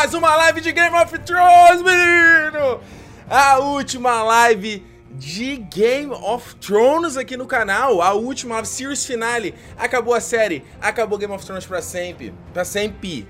mais uma live de Game of Thrones, menino! A última live de Game of Thrones aqui no canal, a última series finale. Acabou a série, acabou Game of Thrones pra sempre, pra sempre.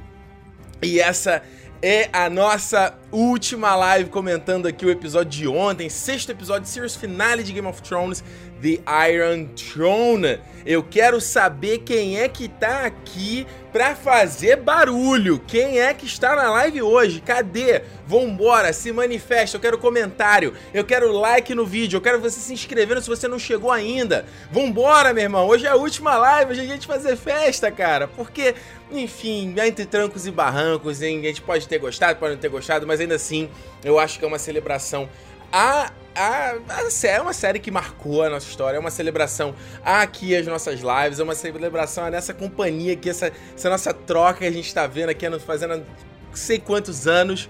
E essa é a nossa última live comentando aqui o episódio de ontem, sexto episódio, series finale de Game of Thrones, The Iron Throne. Eu quero saber quem é que tá aqui pra fazer barulho. Quem é que está na live hoje? Cadê? Vambora, se manifesta. Eu quero comentário. Eu quero like no vídeo. Eu quero você se inscrevendo se você não chegou ainda. Vambora, meu irmão. Hoje é a última live. Hoje é a gente fazer festa, cara. Porque, enfim, entre trancos e barrancos, hein? a gente pode ter gostado, pode não ter gostado, mas ainda assim, eu acho que é uma celebração a a, a, é uma série que marcou a nossa história, é uma celebração aqui as nossas lives, é uma celebração nessa companhia aqui, essa, essa nossa troca que a gente tá vendo aqui, fazendo há sei quantos anos.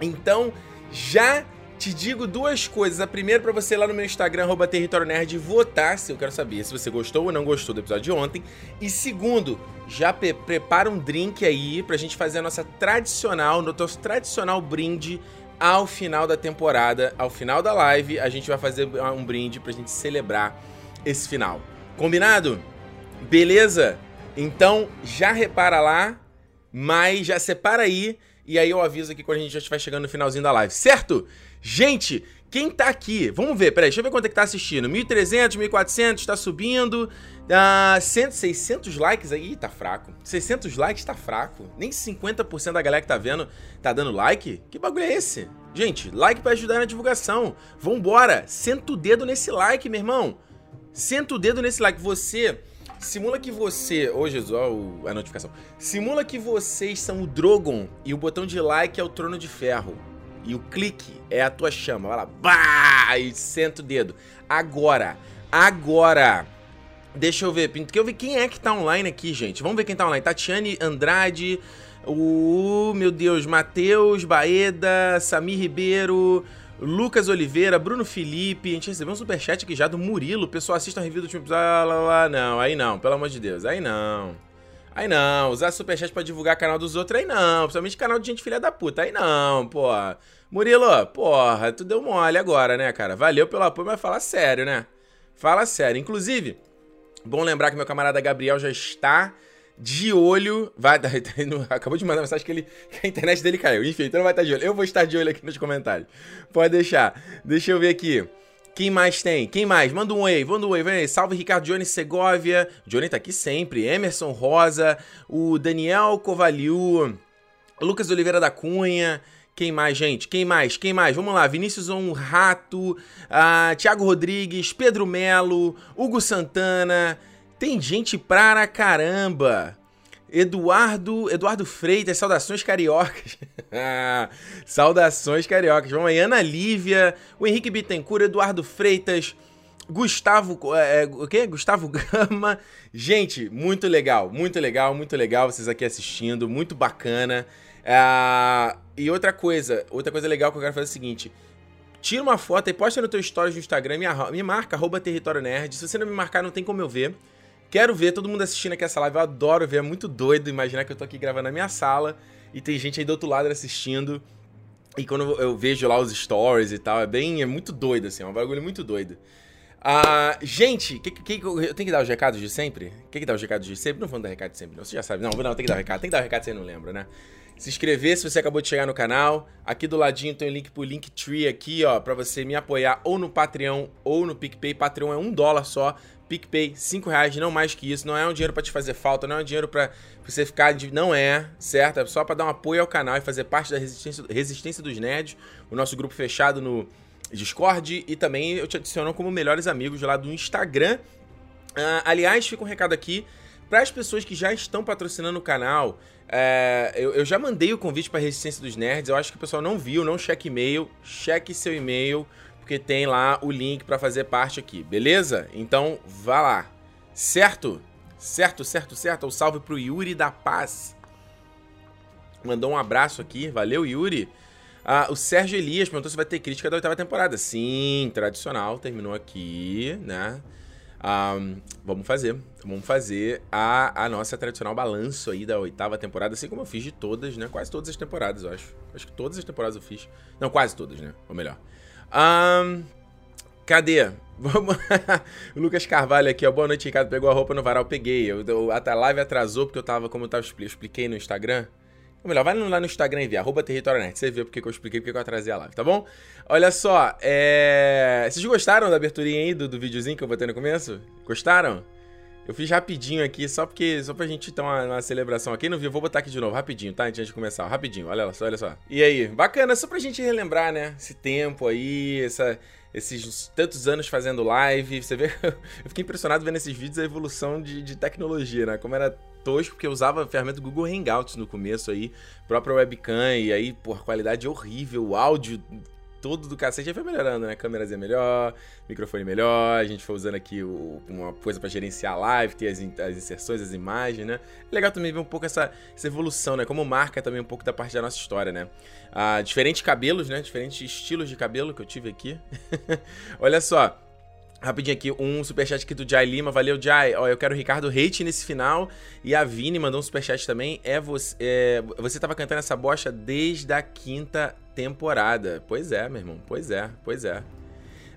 Então, já te digo duas coisas. A primeira, para você ir lá no meu Instagram, arroba Território Nerd, votar se eu quero saber se você gostou ou não gostou do episódio de ontem. E segundo, já prepara um drink aí pra gente fazer a nossa tradicional, nosso tradicional brinde ao final da temporada, ao final da live, a gente vai fazer um brinde pra gente celebrar esse final. Combinado? Beleza? Então já repara lá, mas já separa aí e aí eu aviso aqui quando a gente já estiver chegando no finalzinho da live, certo? Gente, quem tá aqui? Vamos ver, peraí, deixa eu ver quanto é que tá assistindo. 1.300, 1.400, tá subindo. Uh, 100, 600 likes aí, tá fraco. 600 likes tá fraco. Nem 50% da galera que tá vendo tá dando like. Que bagulho é esse? Gente, like para ajudar na divulgação. Vambora, senta o dedo nesse like, meu irmão. Senta o dedo nesse like. Você Simula que você. Ô, oh, Jesus, ó, a notificação. Simula que vocês são o Drogon e o botão de like é o trono de ferro. E o clique é a tua chama. Vai lá, bah, e senta o dedo. Agora, agora. Deixa eu ver, porque eu ver quem é que tá online aqui, gente. Vamos ver quem tá online. Tatiane Andrade, o meu Deus, Matheus Baeda, Samir Ribeiro, Lucas Oliveira, Bruno Felipe. A gente recebeu um superchat aqui já do Murilo. Pessoal, assista a review do episódio. Ah, lá, lá, não, aí não, pelo amor de Deus, aí não. Aí não, usar superchat pra divulgar canal dos outros, aí não. Principalmente canal de gente filha da puta, aí não, pô. Murilo, porra, tu deu mole agora, né, cara? Valeu pelo apoio, mas fala sério, né? Fala sério. Inclusive, bom lembrar que meu camarada Gabriel já está de olho. Vai, tá, acabou de mandar mensagem que, ele, que a internet dele caiu. Enfim, então não vai estar de olho. Eu vou estar de olho aqui nos comentários. Pode deixar. Deixa eu ver aqui. Quem mais tem? Quem mais? Manda um oi, manda um oi, vem aí. Salve Ricardo Johnny Segovia. Johnny tá aqui sempre. Emerson Rosa, o Daniel Covaliu, Lucas Oliveira da Cunha. Quem mais, gente? Quem mais? Quem mais? Vamos lá. Vinícius On Rato, uh, Thiago Rodrigues, Pedro Melo, Hugo Santana, tem gente pra caramba. Eduardo, Eduardo Freitas, saudações cariocas. saudações cariocas. Vamos aí, Ana Lívia, o Henrique Bittencourt, Eduardo Freitas, Gustavo, é, é, o quê? Gustavo Gama. Gente, muito legal, muito legal, muito legal vocês aqui assistindo, muito bacana. É, e outra coisa, outra coisa legal que eu quero fazer é o seguinte, tira uma foto e posta no teu stories no Instagram, me, me marca, arroba Território Nerd. Se você não me marcar, não tem como eu ver. Quero ver todo mundo assistindo aqui essa live. Eu adoro ver, é muito doido imaginar que eu tô aqui gravando na minha sala e tem gente aí do outro lado assistindo. E quando eu vejo lá os stories e tal, é bem. É muito doido, assim, é um bagulho muito doido. Ah, gente, que, que, eu tenho que dar os recados de sempre? Quem que dá os recados de sempre? Não vou dar recado de sempre, não. Você já sabe. Não, não, tem que dar o recado. Tem que dar o recado você não lembra, né? Se inscrever se você acabou de chegar no canal. Aqui do ladinho tem o link pro Linktree aqui, ó, pra você me apoiar ou no Patreon ou no PicPay. Patreon é um dólar só. PicPay, 5 reais, não mais que isso. Não é um dinheiro para te fazer falta, não é um dinheiro para você ficar. De... Não é, certo? É só para dar um apoio ao canal e fazer parte da resistência, resistência dos Nerds, o nosso grupo fechado no Discord. E também eu te adiciono como melhores amigos lá do Instagram. Uh, aliás, fica um recado aqui para as pessoas que já estão patrocinando o canal. É, eu, eu, já mandei o convite para Resistência dos Nerds. Eu acho que o pessoal não viu, não cheque e-mail. Cheque seu e-mail porque tem lá o link para fazer parte aqui, beleza? Então vá lá, certo? Certo, certo, certo. Um salve pro Yuri da Paz. Mandou um abraço aqui, valeu Yuri. Ah, o Sérgio Elias perguntou se vai ter crítica da oitava temporada. Sim, tradicional, terminou aqui, né? Um, vamos fazer. Vamos fazer a, a nossa tradicional balanço aí da oitava temporada, assim como eu fiz de todas, né? Quase todas as temporadas, eu acho. Acho que todas as temporadas eu fiz. Não, quase todas, né? Ou melhor. Um, cadê? Vamos. o Lucas Carvalho aqui, ó. Boa noite, Ricardo. Pegou a roupa no varal, peguei. Eu, eu, a live atrasou porque eu tava, como eu, tava, eu expliquei no Instagram. Ou melhor, vai lá no Instagram e vê, arroba Território Você vê porque eu expliquei porque eu atrasei a live, tá bom? Olha só, é... Vocês gostaram da aberturinha aí do, do videozinho que eu botei no começo? Gostaram? Eu fiz rapidinho aqui, só porque só pra gente ter uma, uma celebração aqui. Não viu? Vou botar aqui de novo, rapidinho, tá? Antes de começar, rapidinho. Olha só, olha só. E aí, bacana, só pra gente relembrar, né? Esse tempo aí, essa, esses tantos anos fazendo live. Você vê, eu fiquei impressionado vendo esses vídeos a evolução de, de tecnologia, né? Como era tosco, porque eu usava a ferramenta Google Hangouts no começo aí, própria webcam, e aí, por qualidade horrível, o áudio todo do cacete, aí foi melhorando, né? Câmeras é melhor, microfone melhor, a gente foi usando aqui o, uma coisa para gerenciar a live, ter as, as, inserções, as imagens, né? É legal também ver um pouco essa, essa evolução, né? Como marca também um pouco da parte da nossa história, né? Ah, diferentes cabelos, né? Diferentes estilos de cabelo que eu tive aqui. Olha só. Rapidinho aqui, um superchat aqui do Jai Lima. Valeu, Jai. Ó, eu quero o Ricardo Hate nesse final. E a Vini mandou um superchat também. É você, é, você tava cantando essa bocha desde a quinta temporada. Pois é, meu irmão. Pois é, pois é.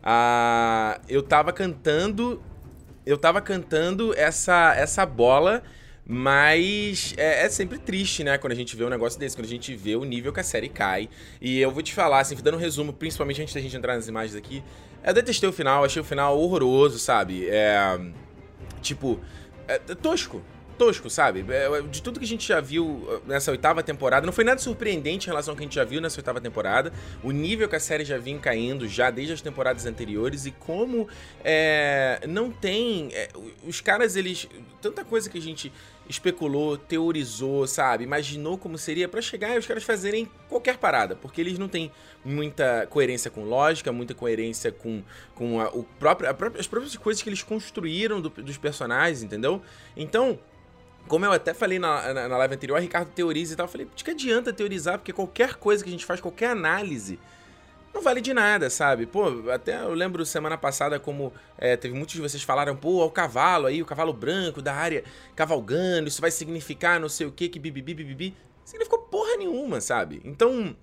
Ah, eu tava cantando. Eu tava cantando essa, essa bola. Mas é, é, sempre triste, né? Quando a gente vê um negócio desse, quando a gente vê o nível que a série cai. E eu vou te falar, assim, dando um resumo, principalmente antes da gente entrar nas imagens aqui. Eu detestei o final, achei o final horroroso, sabe? É. Tipo. É, é tosco. Tosco, sabe? É, de tudo que a gente já viu uh, nessa oitava temporada, não foi nada surpreendente em relação ao que a gente já viu nessa oitava temporada. O nível que a série já vinha caindo já desde as temporadas anteriores e como é, não tem. É, os caras, eles. Tanta coisa que a gente especulou, teorizou, sabe? Imaginou como seria para chegar e os caras fazerem qualquer parada, porque eles não têm muita coerência com lógica, muita coerência com, com a, o próprio, a própria, as próprias coisas que eles construíram do, dos personagens, entendeu? Então, como eu até falei na, na, na live anterior, a Ricardo teoriza e tal, eu falei, de que adianta teorizar, porque qualquer coisa que a gente faz, qualquer análise não vale de nada, sabe? Pô, até eu lembro semana passada como é, teve muitos de vocês falaram, pô, o cavalo aí, o cavalo branco da área cavalgando, isso vai significar não sei o que, que bibibi, bibibi. Significou porra nenhuma, sabe? Então,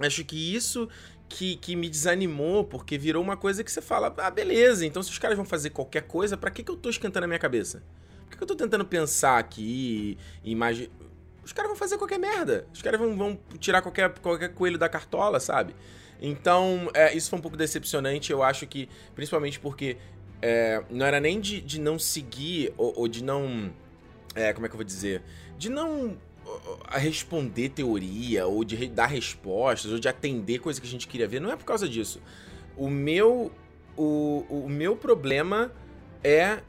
acho que isso que, que me desanimou, porque virou uma coisa que você fala, ah, beleza, então se os caras vão fazer qualquer coisa, para que, que eu tô esquentando a minha cabeça? Que, que eu tô tentando pensar aqui e os caras vão fazer qualquer merda. Os caras vão, vão tirar qualquer, qualquer coelho da cartola, sabe? Então, é, isso foi um pouco decepcionante, eu acho que, principalmente porque é, não era nem de, de não seguir ou, ou de não. É, como é que eu vou dizer? De não a responder teoria, ou de dar respostas, ou de atender coisa que a gente queria ver. Não é por causa disso. O meu, o, o meu problema é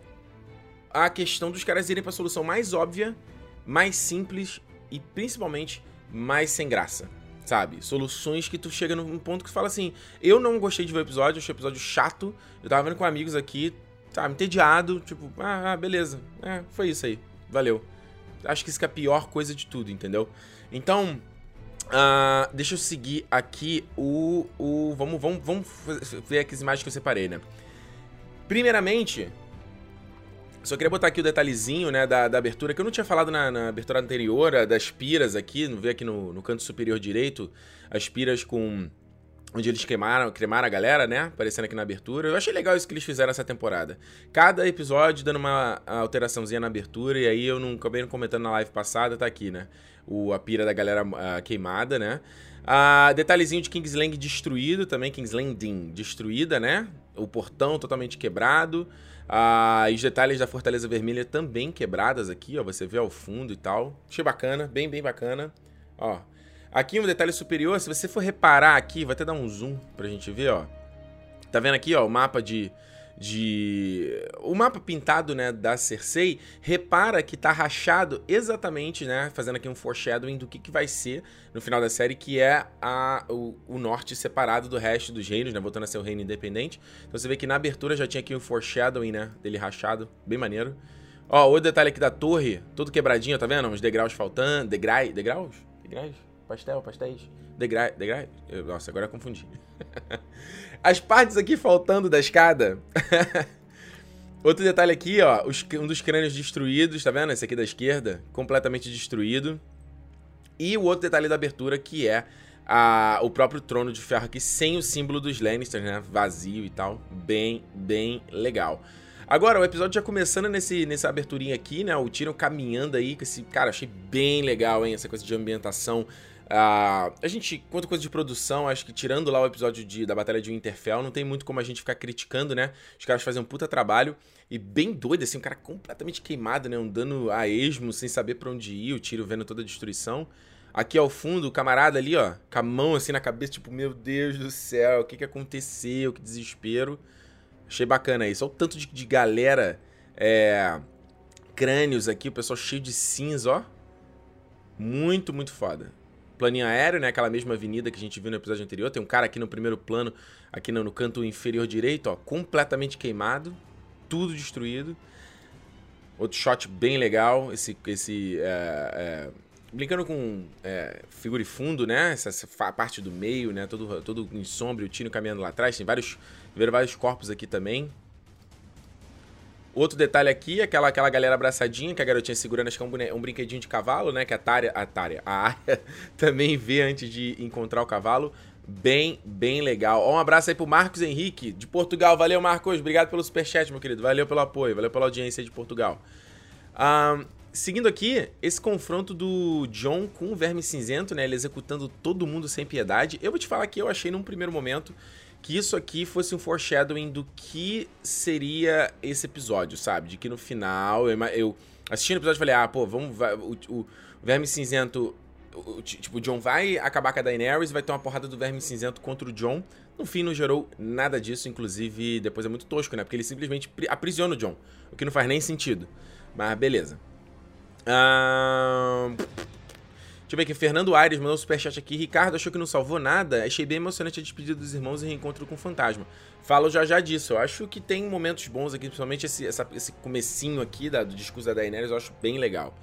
a questão dos caras irem para a solução mais óbvia, mais simples e principalmente mais sem graça sabe? Soluções que tu chega num ponto que tu fala assim: eu não gostei de ver o episódio, achei o episódio chato. Eu tava vendo com amigos aqui, tá, entediado, tipo, ah, beleza, é, foi isso aí, valeu. Acho que isso que é a pior coisa de tudo, entendeu? Então, uh, deixa eu seguir aqui o. o vamos, vamos, vamos ver aqui as imagens que eu separei, né? Primeiramente, só queria botar aqui o detalhezinho, né, da, da abertura, que eu não tinha falado na, na abertura anterior, das piras aqui, não vê aqui no, no canto superior direito, as piras com... Onde eles cremaram, cremaram a galera, né? Aparecendo aqui na abertura. Eu achei legal isso que eles fizeram essa temporada. Cada episódio dando uma alteraçãozinha na abertura. E aí eu não acabei não comentando na live passada, tá aqui, né? O, a pira da galera queimada, né? Ah, detalhezinho de Kingsland destruído também. Kingslanding destruída, né? O portão totalmente quebrado. Ah, os detalhes da Fortaleza Vermelha também quebradas aqui, ó. Você vê ao fundo e tal. Achei bacana, bem, bem bacana. Ó. Aqui um detalhe superior, se você for reparar aqui, vou até dar um zoom pra gente ver, ó. Tá vendo aqui, ó, o mapa de, de o mapa pintado, né, da Cersei, repara que tá rachado exatamente, né, fazendo aqui um foreshadowing do que, que vai ser no final da série, que é a, o, o norte separado do resto dos reinos, né, voltando a ser o reino independente. Então você vê que na abertura já tinha aqui o foreshadowing, né, dele rachado, bem maneiro. Ó, o detalhe aqui da torre, todo quebradinho, tá vendo? Uns degraus faltando, degrai, degraus? Degraus? Pastel, pastéis? Degra, degra... Nossa, agora confundi. As partes aqui faltando da escada. Outro detalhe aqui, ó, um dos crânios destruídos, tá vendo? Esse aqui da esquerda, completamente destruído. E o outro detalhe da abertura, que é a, o próprio trono de ferro aqui, sem o símbolo dos Lannisters, né? Vazio e tal. Bem, bem legal. Agora, o episódio já começando nesse, nessa aberturinha aqui, né? O Tyrion caminhando aí com esse... Cara, achei bem legal, hein? Essa coisa de ambientação. Uh, a gente, quanto coisa de produção, acho que tirando lá o episódio de, da Batalha de Winterfell, não tem muito como a gente ficar criticando, né? Os caras fazem um puta trabalho. E bem doido, assim, um cara completamente queimado, né? Um dano a esmo, sem saber para onde ir, o tiro vendo toda a destruição. Aqui ao fundo, o camarada ali, ó, com a mão assim na cabeça, tipo, meu Deus do céu, o que que aconteceu? Que desespero. Achei bacana isso. Olha o tanto de, de galera, é, crânios aqui, o pessoal cheio de cinza, ó. Muito, muito foda. Planinho aéreo, né? Aquela mesma avenida que a gente viu no episódio anterior. Tem um cara aqui no primeiro plano, aqui no, no canto inferior direito, ó, completamente queimado. Tudo destruído. Outro shot bem legal. Esse, esse é, é, brincando com é, figura e fundo, né? Essa, essa, parte do meio, né? Todo, todo em sombra, o Tino caminhando lá atrás. Tem vários vários corpos aqui também. Outro detalhe aqui, aquela, aquela galera abraçadinha que a garotinha segurando, acho que é um, um brinquedinho de cavalo, né? Que a Tária, a Tária, a Arya também vê antes de encontrar o cavalo. Bem, bem legal. Ó, um abraço aí pro Marcos Henrique, de Portugal. Valeu, Marcos. Obrigado pelo superchat, meu querido. Valeu pelo apoio, valeu pela audiência de Portugal. Um, seguindo aqui, esse confronto do John com o Verme Cinzento, né? Ele executando todo mundo sem piedade. Eu vou te falar que eu achei num primeiro momento que isso aqui fosse um foreshadowing do que seria esse episódio, sabe? De que no final, eu, eu assistindo o episódio falei, ah, pô, vamos, o, o, Verme Cinzento, o, tipo, o John vai acabar com a Daenerys, vai ter uma porrada do Verme Cinzento contra o John. No fim, não gerou nada disso, inclusive, depois é muito tosco, né? Porque ele simplesmente aprisiona o John, o que não faz nem sentido. Mas beleza. Ahn... Deixa eu ver aqui, Fernando Aires mandou um superchat aqui. Ricardo achou que não salvou nada. Achei bem emocionante a despedida dos irmãos e reencontro com o fantasma. Falo já já disso. Eu acho que tem momentos bons aqui, principalmente esse, essa, esse comecinho aqui da, do discurso da Daenerys, eu acho bem legal.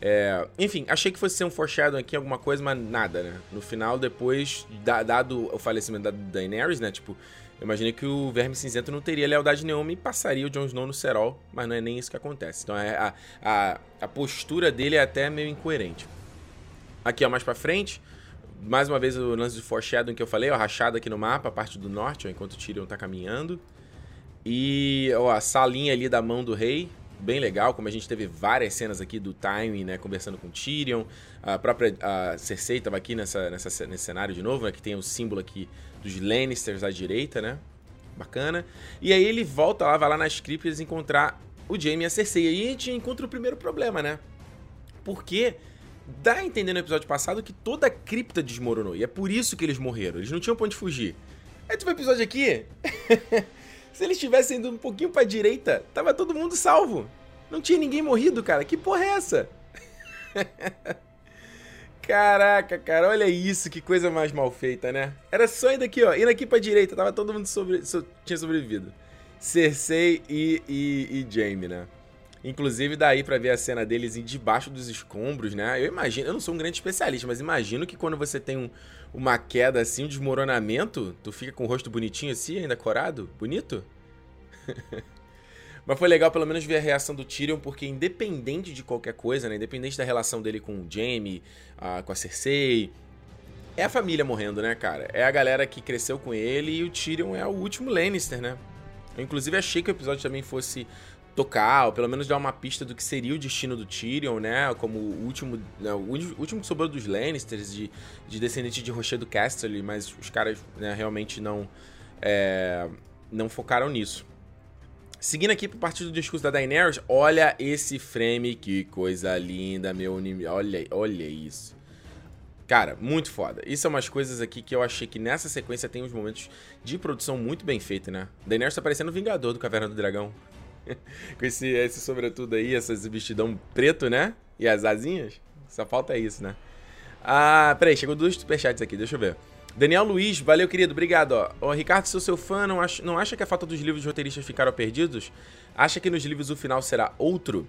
É, enfim, achei que fosse ser um foreshadowing aqui, alguma coisa, mas nada, né? No final, depois, da, dado o falecimento da Daenerys, né? Tipo, imaginei que o Verme Cinzento não teria lealdade nenhuma e passaria o Jon Snow no Serol, mas não é nem isso que acontece. Então é, a, a, a postura dele é até meio incoerente. Aqui, ó, mais pra frente, mais uma vez o lance de foreshadowing que eu falei, ó, rachada aqui no mapa, a parte do norte, ó, enquanto o Tyrion tá caminhando. E, ó, a salinha ali da mão do rei, bem legal, como a gente teve várias cenas aqui do Time, né, conversando com o Tyrion. A própria a Cersei tava aqui nessa, nessa, nesse cenário de novo, né, que tem o símbolo aqui dos Lannisters à direita, né? Bacana. E aí ele volta lá, vai lá nas criptas encontrar o Jaime e a Cersei. E aí a gente encontra o primeiro problema, né? Porque dá a entender no episódio passado que toda a cripta desmoronou. E é por isso que eles morreram. Eles não tinham pra onde fugir. Aí tu vê o episódio aqui. Se eles tivessem indo um pouquinho pra direita, tava todo mundo salvo. Não tinha ninguém morrido, cara. Que porra é essa? Caraca, cara, olha isso, que coisa mais mal feita, né? Era só ir daqui, ó, indo aqui pra direita, tava todo mundo sobre, so, tinha sobrevivido. Cersei e, e, e Jaime, né? Inclusive, daí para ver a cena deles debaixo dos escombros, né? Eu imagino, eu não sou um grande especialista, mas imagino que quando você tem um, uma queda assim, um desmoronamento, tu fica com o rosto bonitinho assim, ainda corado? Bonito? mas foi legal pelo menos ver a reação do Tyrion, porque independente de qualquer coisa, né? Independente da relação dele com o Jaime, uh, com a Cersei, é a família morrendo, né, cara? É a galera que cresceu com ele e o Tyrion é o último Lannister, né? Eu, inclusive, achei que o episódio também fosse tocar, ou pelo menos dar uma pista do que seria o destino do Tyrion, né? Como o último, né, o último que sobrou dos Lannisters, de, de descendente de Rochedo Casterly, mas os caras né, realmente não, é, não focaram nisso. Seguindo aqui pro partido do discurso da Daenerys, olha esse frame, que coisa linda, meu inimigo. Olha, olha isso. Cara, muito foda. Isso é umas coisas aqui que eu achei que nessa sequência tem uns momentos de produção muito bem feito, né? Daenerys tá parecendo o Vingador do Caverna do Dragão. Com esse, esse sobretudo aí, esse vestidão preto, né? E as asinhas. Só falta isso, né? Ah, peraí, chegou dois superchats aqui, deixa eu ver. Daniel Luiz, valeu, querido, obrigado. Ó. Ó, Ricardo, sou seu fã, não acha, não acha que a falta dos livros roteiristas ficaram perdidos? Acha que nos livros o final será outro?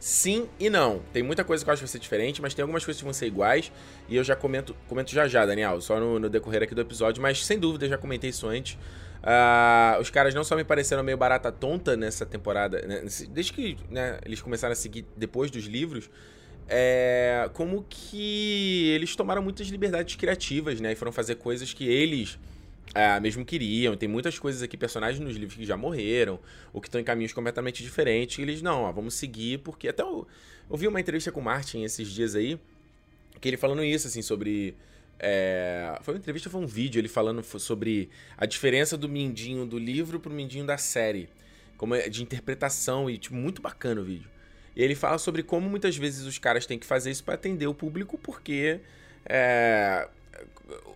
Sim e não. Tem muita coisa que eu acho que vai ser diferente, mas tem algumas coisas que vão ser iguais. E eu já comento, comento já já, Daniel, só no, no decorrer aqui do episódio. Mas sem dúvida, já comentei isso antes. Uh, os caras não só me pareceram meio barata tonta nessa temporada, né, desde que né, eles começaram a seguir depois dos livros, é, como que eles tomaram muitas liberdades criativas, né? E foram fazer coisas que eles é, mesmo queriam. Tem muitas coisas aqui, personagens nos livros que já morreram, ou que estão em caminhos completamente diferentes. E eles, não, ó, vamos seguir, porque até eu ouvi uma entrevista com o Martin esses dias aí, que ele falando isso, assim, sobre. É, foi uma entrevista, foi um vídeo, ele falando sobre a diferença do Mindinho do livro pro Mindinho da série. Como é de interpretação, e, tipo, muito bacana o vídeo. E ele fala sobre como muitas vezes os caras têm que fazer isso para atender o público, porque é,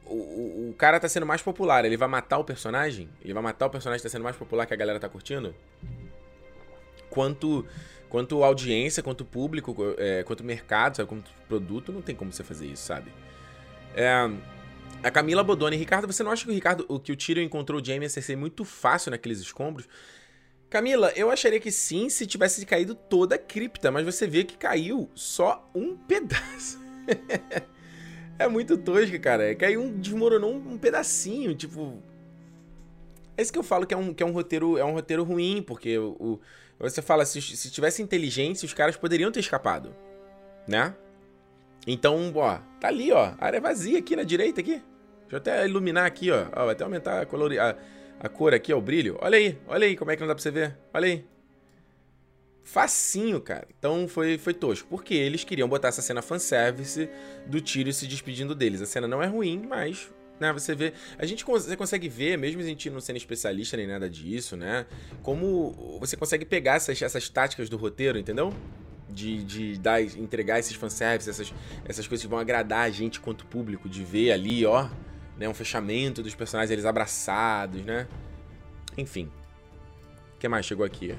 o, o, cara tá sendo mais popular. Ele vai matar o personagem? Ele vai matar o personagem que tá sendo mais popular que a galera tá curtindo? Quanto, quanto audiência, quanto público, é, quanto mercado, sabe? Quanto produto, não tem como você fazer isso, sabe? É, a Camila Bodoni, Ricardo, você não acha que o Ricardo, que o Tyrion encontrou o Jaime ia ser muito fácil naqueles escombros? Camila, eu acharia que sim se tivesse caído toda a cripta, mas você vê que caiu só um pedaço. é muito tosco, cara. Caiu um. desmoronou um pedacinho, tipo. É isso que eu falo que é um, que é um roteiro. É um roteiro ruim, porque o. o você fala, se, se tivesse inteligência, os caras poderiam ter escapado. Né? Então, ó, tá ali, ó. Área vazia aqui na direita aqui. Deixa eu até iluminar aqui, ó. ó vai até aumentar a, a, a cor aqui, ó, o brilho. Olha aí, olha aí como é que não dá pra você ver. Olha aí. Facinho, cara. Então foi, foi tosco. Porque eles queriam botar essa cena fanservice do Tyrion se despedindo deles. A cena não é ruim, mas né, você vê. A gente você consegue ver, mesmo a gente não sendo especialista nem nada disso, né? Como você consegue pegar essas, essas táticas do roteiro, entendeu? De, de dar, entregar esses fanservices, essas, essas coisas que vão agradar a gente quanto público, de ver ali, ó, né, um fechamento dos personagens, eles abraçados, né? Enfim. O que mais chegou aqui?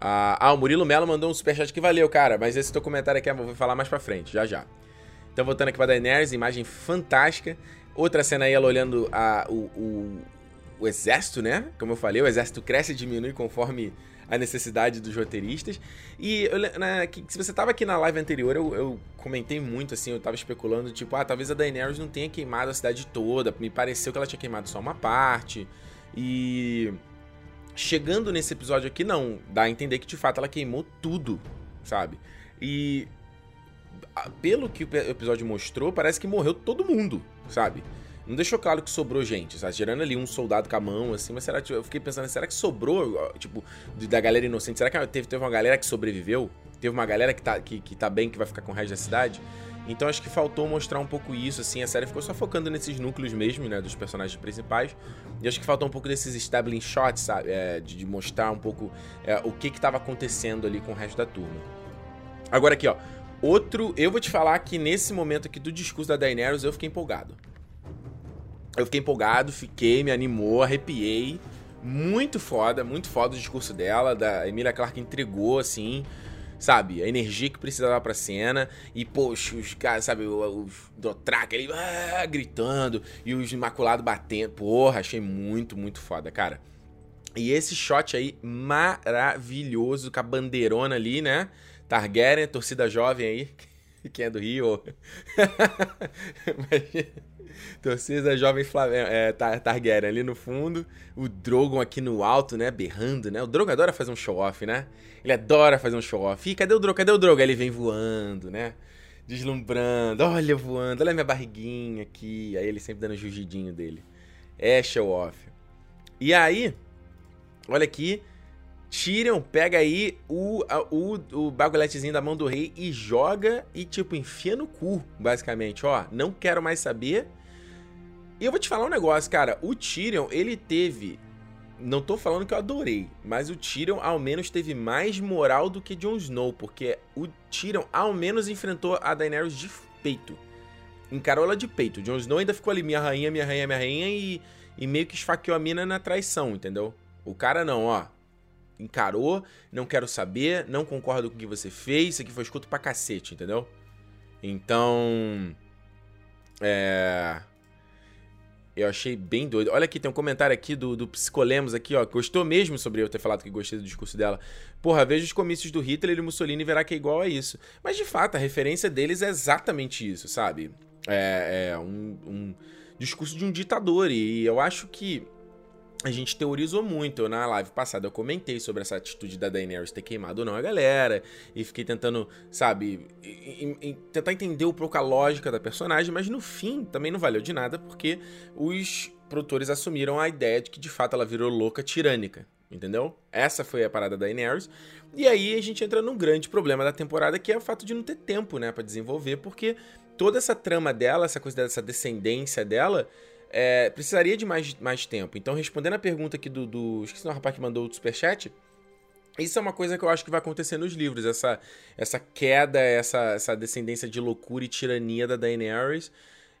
Ah, ah, o Murilo Melo mandou um superchat que valeu, cara. Mas esse teu comentário aqui eu vou falar mais pra frente, já já. Então, voltando aqui pra Daenerys, imagem fantástica. Outra cena aí, ela olhando a, o, o, o, exército, né? Como eu falei, o exército cresce e diminui conforme a necessidade dos roteiristas. E eu, né, que, se você tava aqui na live anterior, eu, eu, comentei muito, assim, eu tava especulando, tipo, ah, talvez a Daenerys não tenha queimado a cidade toda. Me pareceu que ela tinha queimado só uma parte. E Chegando nesse episódio aqui, não. Dá a entender que de fato ela queimou tudo, sabe? E pelo que o episódio mostrou, parece que morreu todo mundo, sabe? Não deixou claro que sobrou gente, sabe? Tirando ali um soldado com a mão, assim, mas será que. Eu fiquei pensando, será que sobrou, tipo, da galera inocente? Será que teve, teve uma galera que sobreviveu? Teve uma galera que tá, que, que tá bem, que vai ficar com o resto da cidade? Então acho que faltou mostrar um pouco isso, assim, a série ficou só focando nesses núcleos mesmo, né, dos personagens principais. E acho que faltou um pouco desses establishing shots, sabe, é, de, de, mostrar um pouco é, o que que tava acontecendo ali com o resto da turma. Agora aqui, ó, outro, eu vou te falar que nesse momento aqui do discurso da Daenerys eu fiquei empolgado. Eu fiquei empolgado, fiquei, me animou, arrepiei. Muito foda, muito foda o discurso dela, da Emilia Clarke entregou, assim, sabe? A energia que precisava pra cena. E, poxa, os caras, sabe? Os Dothraki ali ah, gritando. E os Imaculados batendo. Porra, achei muito, muito foda, cara. E esse shot aí, maravilhoso, com a bandeirona ali, né? Targaryen, torcida jovem aí. Quem é do Rio? Torcida jovem Flamengo, é, Targaryen ali no fundo, o Drogon aqui no alto, né, berrando, né? O Drogon adora fazer um show-off, né? Ele adora fazer um show-off. Ih, cadê o Drogon? Cadê o Drogon? Aí ele vem voando, né? Deslumbrando, olha voando, olha minha barriguinha aqui. Aí ele sempre dando o jugidinho dele. É show-off. E aí, olha aqui, Tyrion pega aí o, o, o bagulhetezinho da mão do rei e joga e, tipo, enfia no cu, basicamente. Ó, não quero mais saber. E eu vou te falar um negócio, cara. O Tyrion, ele teve. Não tô falando que eu adorei, mas o Tyrion ao menos teve mais moral do que Jon Snow, porque o Tyrion ao menos enfrentou a Daenerys de peito. Encarou ela de peito. O Jon Snow ainda ficou ali, minha rainha, minha rainha, minha rainha, e, e meio que esfaqueou a mina na traição, entendeu? O cara não, ó encarou, não quero saber, não concordo com o que você fez, isso aqui foi escuto pra cacete, entendeu? Então. É. Eu achei bem doido. Olha aqui, tem um comentário aqui do, do Psicolemos aqui, ó. Gostou mesmo sobre eu ter falado que gostei do discurso dela. Porra, veja os comícios do Hitler e Mussolini e verá que é igual a isso. Mas de fato, a referência deles é exatamente isso, sabe? É, é um, um discurso de um ditador. E eu acho que a gente teorizou muito. Na live passada eu comentei sobre essa atitude da Daenerys ter queimado ou não a galera. E fiquei tentando, sabe, tentar entender um pouco a lógica da personagem. Mas no fim também não valeu de nada, porque os produtores assumiram a ideia de que de fato ela virou louca tirânica. Entendeu? Essa foi a parada da Daenerys. E aí a gente entra num grande problema da temporada, que é o fato de não ter tempo, né, para desenvolver, porque toda essa trama dela, essa coisa dessa descendência dela, é, precisaria de mais, mais tempo. Então, respondendo a pergunta aqui do, do. Esqueci o rapaz que mandou o superchat. Isso é uma coisa que eu acho que vai acontecer nos livros, essa, essa queda, essa, essa descendência de loucura e tirania da Daenerys.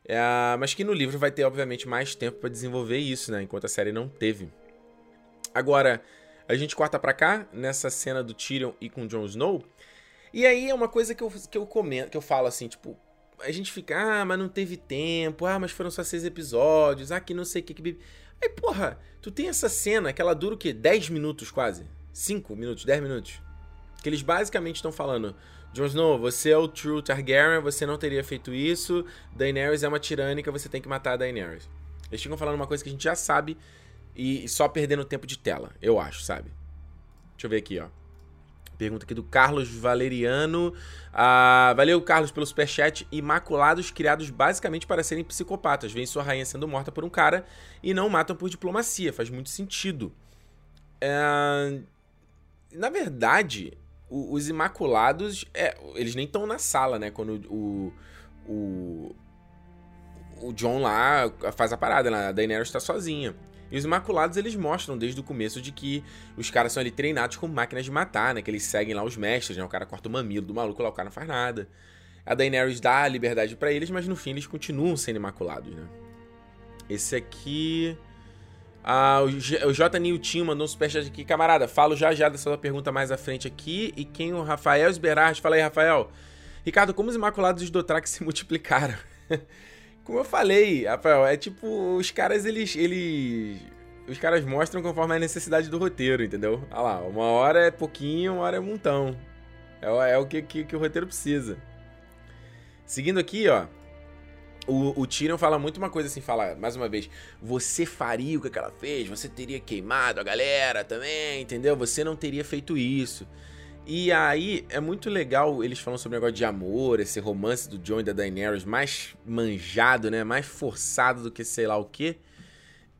É, mas que no livro vai ter, obviamente, mais tempo para desenvolver isso, né? Enquanto a série não teve. Agora, a gente corta pra cá, nessa cena do Tyrion e com Jon Snow. E aí é uma coisa que eu, que eu comento, que eu falo assim, tipo, a gente fica, ah, mas não teve tempo, ah, mas foram só seis episódios, ah, que não sei o que. que... Aí, porra, tu tem essa cena que ela dura o quê? 10 minutos quase? 5 minutos, 10 minutos. Que eles basicamente estão falando: Jon Snow, você é o True Targaryen, você não teria feito isso. Daenerys é uma tirânica, você tem que matar a Daenerys. Eles ficam falando uma coisa que a gente já sabe e só perdendo tempo de tela, eu acho, sabe? Deixa eu ver aqui, ó. Pergunta aqui do Carlos Valeriano. Ah, valeu, Carlos, pelo superchat. Imaculados criados basicamente para serem psicopatas. Vem sua rainha sendo morta por um cara e não matam por diplomacia. Faz muito sentido. É... Na verdade, os Imaculados, é, eles nem estão na sala, né? Quando o, o, o John lá faz a parada, né? a Daenerys está sozinha. E os Imaculados, eles mostram desde o começo de que os caras são ali treinados como máquinas de matar, né? Que eles seguem lá os mestres, né? O cara corta o mamilo do maluco lá, o cara não faz nada. A Daenerys dá a liberdade para eles, mas no fim eles continuam sendo Imaculados, né? Esse aqui... Ah, o, J o J. Nilton mandou um superchat aqui. Camarada, falo já já dessa pergunta mais à frente aqui. E quem o Rafael Sberard? Fala aí, Rafael. Ricardo, como os Imaculados do Dothrak se multiplicaram? Como eu falei, Rafael, é tipo, os caras, eles, eles. Os caras mostram conforme a necessidade do roteiro, entendeu? Olha lá, uma hora é pouquinho, uma hora é montão. É, é o que, que, que, o roteiro precisa. Seguindo aqui, ó. O, o Tyrion fala muito uma coisa assim, fala, mais uma vez, você faria o que ela fez, você teria queimado a galera também, entendeu? Você não teria feito isso. E aí é muito legal eles falando sobre o negócio de amor, esse romance do Jon e da Daenerys mais manjado, né? Mais forçado do que sei lá o quê.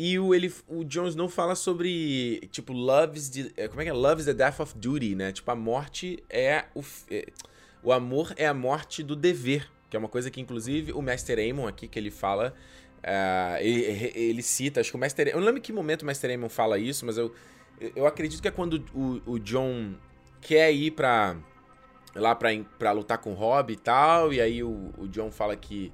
E o, ele, o Jon Snow fala sobre, tipo, love's the, é, como é que é? Love is the death of duty, né? Tipo, a morte é o... É, o amor é a morte do dever, que é uma coisa que, inclusive, o Master Aemon aqui, que ele fala... Uh, ele, ele, cita, acho que o Master... Eu não lembro em que momento o Master Aemon fala isso, mas eu, eu acredito que é quando o, o John quer ir pra. lá pra, lutar com o Rob e tal. E aí o, o John fala que.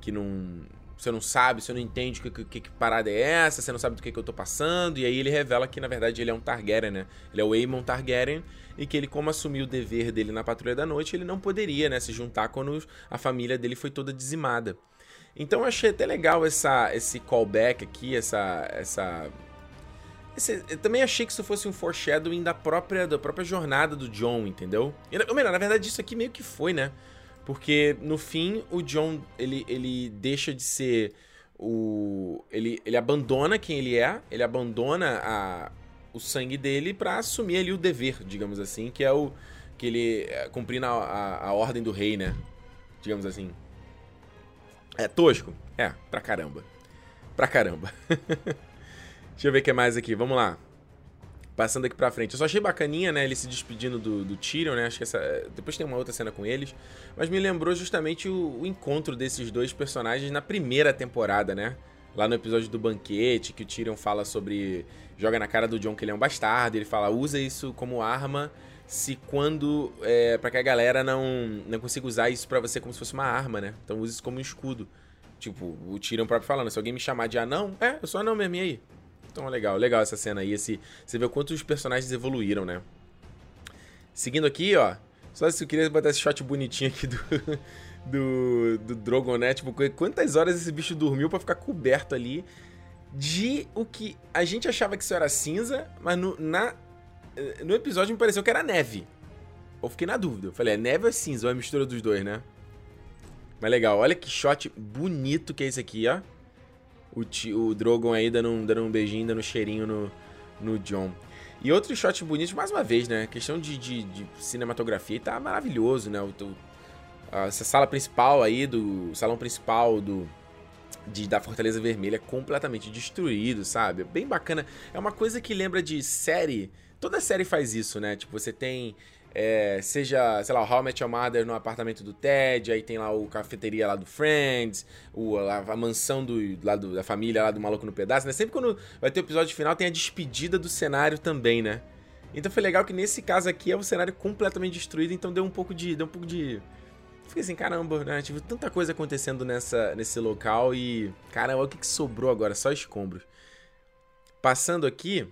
que não. Você não sabe, você não entende que, que, que parada é essa, você não sabe do que, que eu tô passando. E aí ele revela que, na verdade, ele é um Targaryen, né? Ele é o Aemon Targaryen. E que ele, como assumiu o dever dele na Patrulha da Noite, ele não poderia, né, se juntar quando a família dele foi toda dizimada. Então eu achei até legal essa, esse callback aqui, essa, essa eu também achei que isso fosse um foreshadowing da própria, da própria jornada do John, entendeu? Ou melhor, na verdade, isso aqui meio que foi, né? Porque no fim, o John ele, ele deixa de ser o. Ele, ele abandona quem ele é, ele abandona a, o sangue dele para assumir ali o dever, digamos assim, que é o. que ele. É, cumprindo a, a, a ordem do rei, né? Digamos assim. É tosco? É, pra caramba. Pra caramba. Deixa eu ver o que mais aqui, vamos lá. Passando aqui pra frente. Eu só achei bacaninha, né? Ele se despedindo do, do Tyrion, né? Acho que essa. Depois tem uma outra cena com eles. Mas me lembrou justamente o, o encontro desses dois personagens na primeira temporada, né? Lá no episódio do banquete, que o Tyrion fala sobre. Joga na cara do John que ele é um bastardo. Ele fala, usa isso como arma se quando. É, para que a galera não, não consiga usar isso para você como se fosse uma arma, né? Então use isso como um escudo. Tipo, o Tyrion próprio falando, se alguém me chamar de anão, é, eu sou anão mesmo, e aí? Então, legal, legal essa cena aí. Esse, você vê o quanto os personagens evoluíram, né? Seguindo aqui, ó. Só se eu queria botar esse shot bonitinho aqui do, do, do Drogon, né? Tipo, quantas horas esse bicho dormiu para ficar coberto ali de o que a gente achava que isso era cinza, mas no, na, no episódio me pareceu que era neve. Eu fiquei na dúvida. Eu falei, é neve ou é cinza? Ou é mistura dos dois, né? Mas legal, olha que shot bonito que é esse aqui, ó o, o Drogon aí dando um, dando um beijinho, dando um cheirinho no, no John. E outros shots bonitos, mais uma vez, né? A questão de, de, de cinematografia tá maravilhoso, né? O, o, essa sala principal aí, do salão principal do, de, da Fortaleza Vermelha completamente destruído, sabe? Bem bacana. É uma coisa que lembra de série. Toda série faz isso, né? Tipo, você tem é, seja, sei lá, o How I Met Your Mother no apartamento do Ted, aí tem lá o cafeteria lá do Friends, o, a, a mansão do, lá do, da família lá do Maluco no Pedaço, né? Sempre quando vai ter o episódio final tem a despedida do cenário também, né? Então foi legal que nesse caso aqui é o cenário completamente destruído, então deu um pouco de. Deu um pouco de. Fiquei assim, caramba, né? Tive tanta coisa acontecendo nessa, nesse local e. Caramba, o que, que sobrou agora? Só escombros. Passando aqui,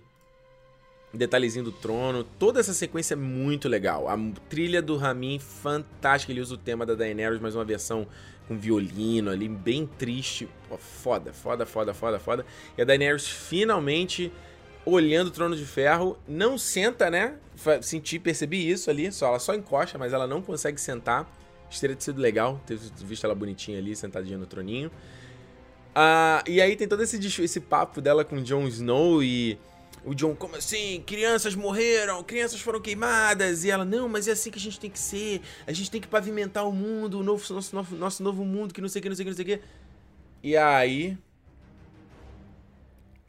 detalhezinho do trono, toda essa sequência é muito legal. A trilha do Ramin, fantástica, ele usa o tema da Daenerys, mas uma versão com violino ali, bem triste. Pô, foda, foda, foda, foda, foda. E a Daenerys finalmente olhando o Trono de Ferro, não senta, né? Senti, percebi isso ali, só ela só encosta, mas ela não consegue sentar. Teria sido legal, ter visto ela bonitinha ali, sentadinha no troninho. Ah, e aí tem todo esse, esse papo dela com Jon Snow e o John, como assim? Crianças morreram, crianças foram queimadas. E ela, não, mas é assim que a gente tem que ser. A gente tem que pavimentar o mundo, o novo, nosso, nosso, nosso novo mundo, que não sei o que, não sei o que, não sei o que. E aí.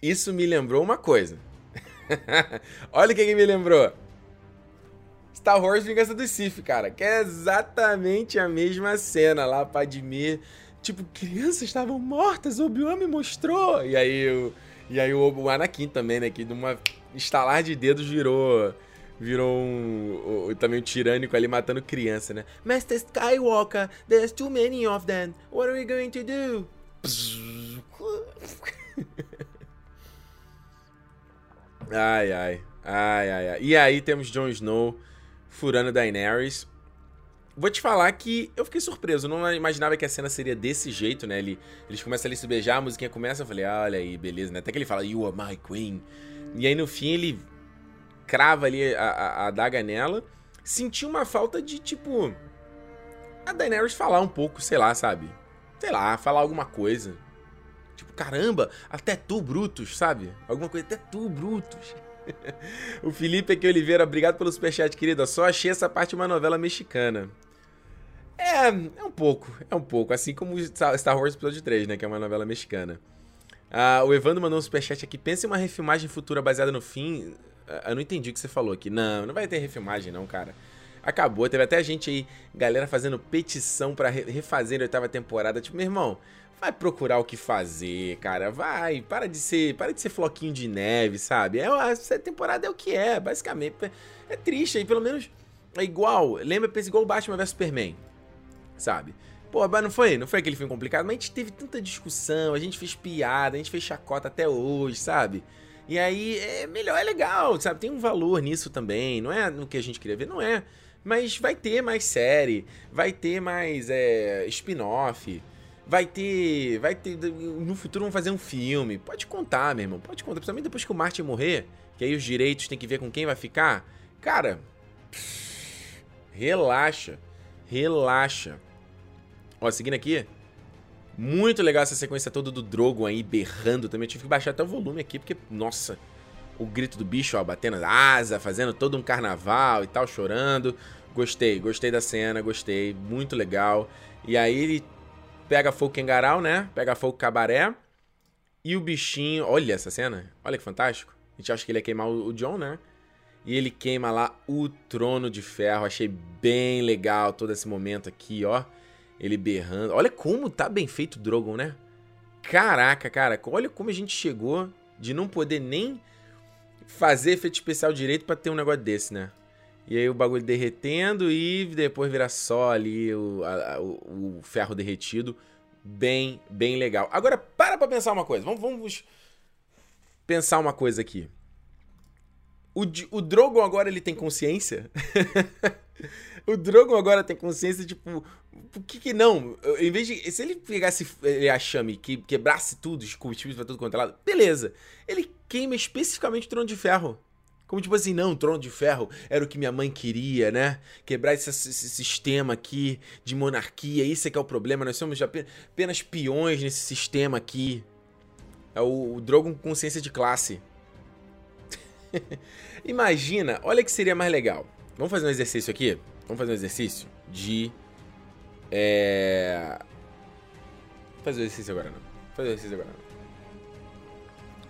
Isso me lembrou uma coisa. Olha o que, que me lembrou. Star Wars Vingança do Sith, cara. Que é exatamente a mesma cena lá, Padmé. Tipo, crianças estavam mortas, Obi-Wan me mostrou. E aí o. Eu e aí o, Anakin também, né? Que de uma estalar de dedos virou. Virou um, um, também um tirânico ali matando criança, né? Master Skywalker, there's too many of them. What are we going to do? ai, ai. Ai, ai, ai. E aí temos Jon Snow furando Daenerys. Vou te falar que eu fiquei surpreso, não imaginava que a cena seria desse jeito, né? Ele, eles começam ali a se beijar, a musiquinha começa, eu falei, ah, olha aí, beleza, né? Até que ele fala, You are my queen. E aí no fim ele crava ali a, a, a adaga nela. Senti uma falta de, tipo. A Daenerys falar um pouco, sei lá, sabe? Sei lá, falar alguma coisa. Tipo, caramba, até tu, Brutus, sabe? Alguma coisa, até tu, Brutus. o Felipe aqui Oliveira, obrigado pelo superchat, querido. Eu só achei essa parte uma novela mexicana. É, é um pouco, é um pouco. Assim como Star Wars Episódio 3, né? Que é uma novela mexicana. Ah, o Evandro mandou um superchat aqui. Pensa em uma refilmagem futura baseada no fim. Ah, eu não entendi o que você falou aqui. Não, não vai ter refilmagem, não, cara. Acabou. Teve até gente aí, galera fazendo petição para refazer a oitava temporada. Tipo, meu irmão, vai procurar o que fazer, cara. Vai, para de ser, para de ser floquinho de neve, sabe? É, essa temporada é o que é, basicamente. É triste aí, pelo menos é igual. Lembra, pensa igual o Batman vs Superman sabe? Pô, mas não foi, não foi aquele filme complicado, mas a gente teve tanta discussão, a gente fez piada, a gente fez chacota até hoje, sabe? E aí é melhor, é legal, sabe? Tem um valor nisso também, não é no que a gente queria ver, não é. Mas vai ter mais série, vai ter mais é, spin-off, vai ter. Vai ter. No futuro vão fazer um filme. Pode contar, meu irmão. Pode contar. Principalmente depois que o Martin morrer, que aí os direitos tem que ver com quem vai ficar. Cara, relaxa. Relaxa. Ó, seguindo aqui. Muito legal essa sequência toda do Drogon aí berrando também. Eu tive que baixar até o volume aqui, porque, nossa, o grito do bicho, ó, batendo asa, fazendo todo um carnaval e tal, chorando. Gostei, gostei da cena, gostei. Muito legal. E aí ele pega fogo Kengarau, né? Pega fogo Cabaré. E o bichinho. Olha essa cena. Olha que fantástico. A gente acha que ele ia queimar o John, né? E ele queima lá o trono de ferro. Achei bem legal todo esse momento aqui, ó. Ele berrando. Olha como tá bem feito o Drogon, né? Caraca, cara, olha como a gente chegou de não poder nem fazer efeito especial direito para ter um negócio desse, né? E aí o bagulho derretendo e depois virar só ali o, a, o, o, ferro derretido. Bem, bem legal. Agora, para pra pensar uma coisa. Vamos, vamos pensar uma coisa aqui. O, o Drogon agora ele tem consciência? o Drogon agora tem consciência, tipo, por que que não? Em vez de. Se ele pegasse ele chame que quebrasse tudo, os combustíveis pra tudo quanto é lado, beleza. Ele queima especificamente o trono de ferro. Como tipo assim, não, trono de ferro era o que minha mãe queria, né? Quebrar esse, esse sistema aqui de monarquia, isso é que é o problema. Nós somos apenas peões nesse sistema aqui. É o, o Drogon com consciência de classe. Imagina, olha que seria mais legal. Vamos fazer um exercício aqui? Vamos fazer um exercício de. É. Fazer o exercício agora não. Fazer o exercício agora não.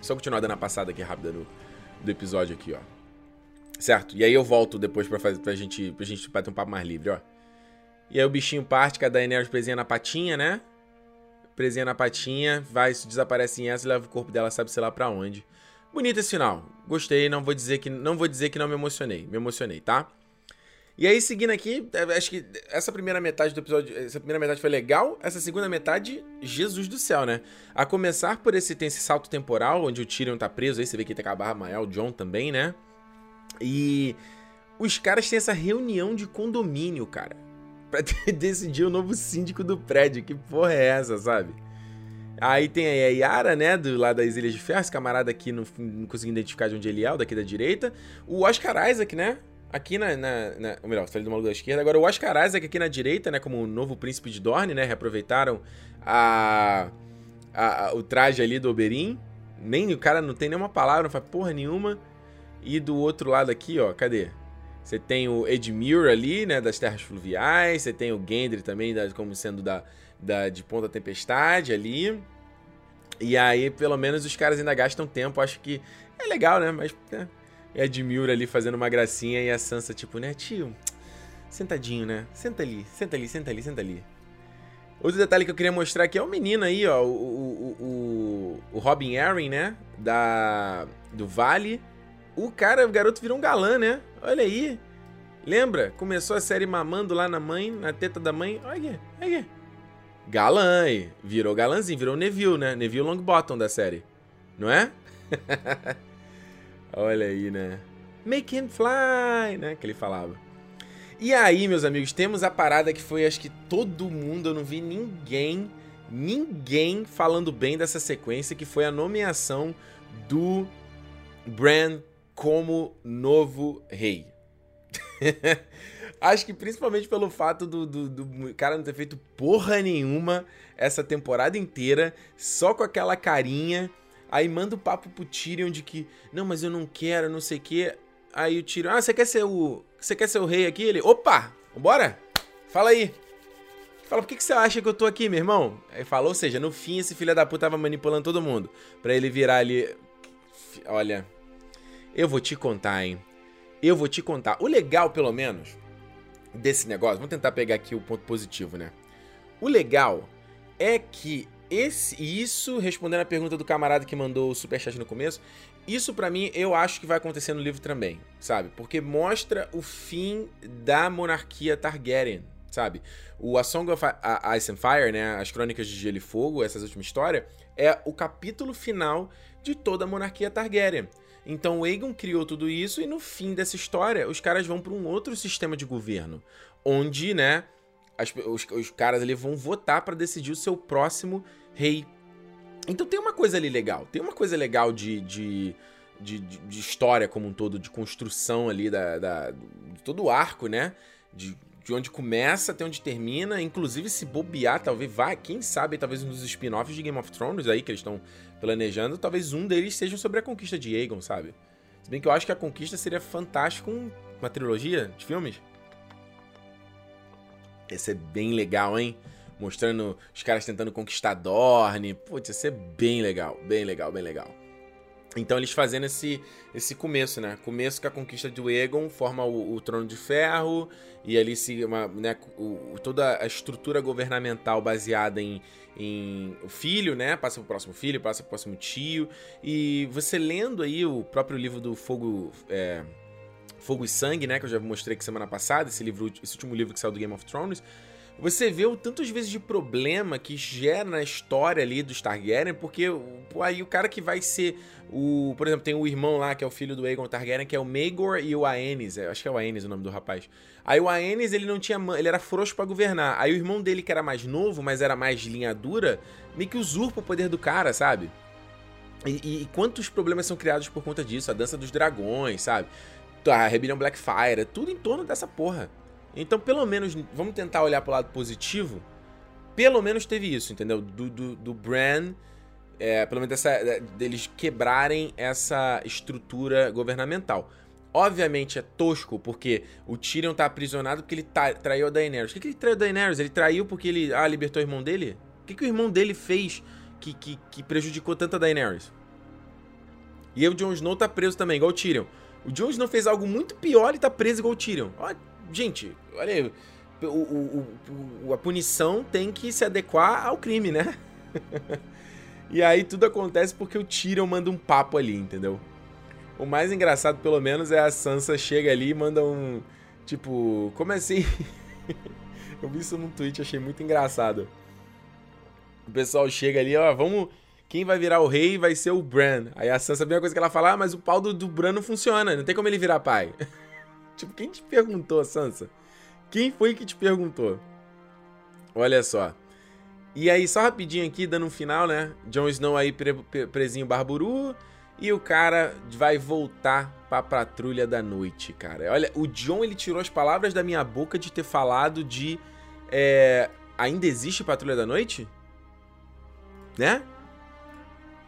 Só continuar dando a passada aqui rápida no, do episódio aqui, ó. Certo? E aí eu volto depois pra, fazer, pra, gente, pra gente bater um papo mais livre, ó. E aí o bichinho parte, com a Daenerys presinha na patinha, né? Presinha na patinha, vai, desaparece em essa, leva o corpo dela, sabe sei lá pra onde. Bonito esse final. Gostei, não vou dizer que não vou dizer que não me emocionei. Me emocionei, tá? E aí, seguindo aqui, é, acho que essa primeira metade do episódio. Essa primeira metade foi legal. Essa segunda metade, Jesus do céu, né? A começar por esse. Tem esse salto temporal, onde o Tyrion tá preso. Aí você vê que tem que acabar maior, o John também, né? E. Os caras têm essa reunião de condomínio, cara. Pra decidir o novo síndico do prédio. Que porra é essa, sabe? Aí tem a Yara, né, do lado das Ilhas de Ferro, esse camarada aqui não, não consegui identificar de onde ele é, o daqui da direita. O Oscar Isaac, né, aqui na, na, na ou melhor, falei do maluco da esquerda. Agora o Oscar Isaac aqui na direita, né, como o novo príncipe de Dorne, né, reaproveitaram a, a, a o traje ali do Oberyn. Nem, o cara não tem nenhuma palavra, não faz porra nenhuma. E do outro lado aqui, ó, cadê? Você tem o Edmure ali, né, das Terras Fluviais. Você tem o Gendry também, da, como sendo da da, de Ponta Tempestade ali. E aí, pelo menos, os caras ainda gastam tempo. Acho que é legal, né? Mas né? é Edmure ali fazendo uma gracinha e a Sansa, tipo, né, tio? Sentadinho, né? Senta ali, senta ali, senta ali, senta ali. Outro detalhe que eu queria mostrar aqui é o menino aí, ó. O, o, o, o Robin Arryn, né? Da, do Vale. O cara, o garoto virou um galã, né? Olha aí. Lembra? Começou a série mamando lá na mãe, na teta da mãe. Olha aqui, olha aqui. Galã, aí. Virou galãzinho, virou Neville, né? Neville Longbottom da série. Não é? Olha aí, né? Make him fly, né? Que ele falava. E aí, meus amigos, temos a parada que foi, acho que todo mundo, eu não vi ninguém, ninguém falando bem dessa sequência, que foi a nomeação do Bran como novo rei. Acho que principalmente pelo fato do, do, do, cara não ter feito porra nenhuma essa temporada inteira, só com aquela carinha. Aí manda o papo pro Tyrion de que, não, mas eu não quero, não sei o quê. Aí o Tyrion, ah, você quer ser o. Você quer ser o rei aqui? Ele, opa! Vambora? Fala aí. Fala, por que, que você acha que eu tô aqui, meu irmão? Aí fala, ou seja, no fim esse filho da puta tava manipulando todo mundo. Pra ele virar ali. Olha, eu vou te contar, hein? Eu vou te contar. O legal, pelo menos, desse negócio, vamos tentar pegar aqui o ponto positivo, né? O legal é que esse isso, respondendo a pergunta do camarada que mandou o superchat no começo, isso para mim eu acho que vai acontecer no livro também, sabe? Porque mostra o fim da monarquia Targaryen, sabe? O A Song of Ice and Fire, né, as Crônicas de Gelo e Fogo, essa última história, é o capítulo final de toda a monarquia Targaryen. Então o Aegon criou tudo isso e no fim dessa história os caras vão para um outro sistema de governo, onde, né, as, os, os caras ali vão votar para decidir o seu próximo rei. Então tem uma coisa ali legal, tem uma coisa legal de, de, de, de história como um todo, de construção ali da, da, de todo o arco, né? De, de onde começa até onde termina, inclusive se bobear, talvez vá, quem sabe, talvez um dos spin-offs de Game of Thrones aí que eles estão planejando, talvez um deles seja sobre a conquista de Aegon, sabe? Se bem que eu acho que a conquista seria fantástico com uma trilogia de filmes. Ia ser bem legal, hein? Mostrando os caras tentando conquistar Dorne. Putz, ia ser bem legal, bem legal, bem legal. Então eles fazendo esse, esse começo, né? Começo com a conquista do Egon, forma o, o Trono de Ferro, e ali se uma, né, o, toda a estrutura governamental baseada em, em o filho, né? Passa pro próximo filho, passa pro próximo tio. E você lendo aí o próprio livro do Fogo. É, Fogo e Sangue, né? Que eu já mostrei aqui semana passada, esse livro, esse último livro que saiu do Game of Thrones. Você vê o tantas vezes de problema que gera na história ali dos Targaryen, porque pô, aí o cara que vai ser o. Por exemplo, tem o irmão lá, que é o filho do Aegon Targaryen, que é o Maegor e o Aenys. Acho que é o Aenys o nome do rapaz. Aí o Aenys, ele não tinha. Ele era frouxo para governar. Aí o irmão dele, que era mais novo, mas era mais linha dura, meio que usurpa o poder do cara, sabe? E, e quantos problemas são criados por conta disso? A dança dos dragões, sabe? A rebelião Blackfire, tudo em torno dessa porra. Então, pelo menos, vamos tentar olhar pro lado positivo. Pelo menos teve isso, entendeu? Do, do, do Bran É, pelo menos essa, é, deles quebrarem essa estrutura governamental. Obviamente é tosco, porque o Tyrion tá aprisionado porque ele tá, traiu a Daenerys. Por que, que ele traiu a Daenerys? Ele traiu porque ele ah, libertou o irmão dele? O que, que o irmão dele fez que, que, que prejudicou tanto a Daenerys? E o Jon Snow tá preso também, igual o Tyrion. O Jon Snow fez algo muito pior e tá preso igual o Tyrion. Ó, gente, olha aí. O, o, o, a punição tem que se adequar ao crime, né? e aí tudo acontece porque o Tyrion manda um papo ali, entendeu? O mais engraçado, pelo menos, é a Sansa chega ali e manda um. Tipo, como assim? Eu vi isso num tweet, achei muito engraçado. O pessoal chega ali, ó, vamos. Quem vai virar o rei vai ser o Bran. Aí a Sansa, a coisa que ela fala, ah, mas o pau do, do Bran não funciona, não tem como ele virar pai. tipo, quem te perguntou, Sansa? Quem foi que te perguntou? Olha só. E aí, só rapidinho aqui, dando um final, né? Jon Snow aí pre presinho Barburu. E o cara vai voltar pra patrulha da noite, cara. Olha, o John ele tirou as palavras da minha boca de ter falado de. É, ainda existe patrulha da noite? Né?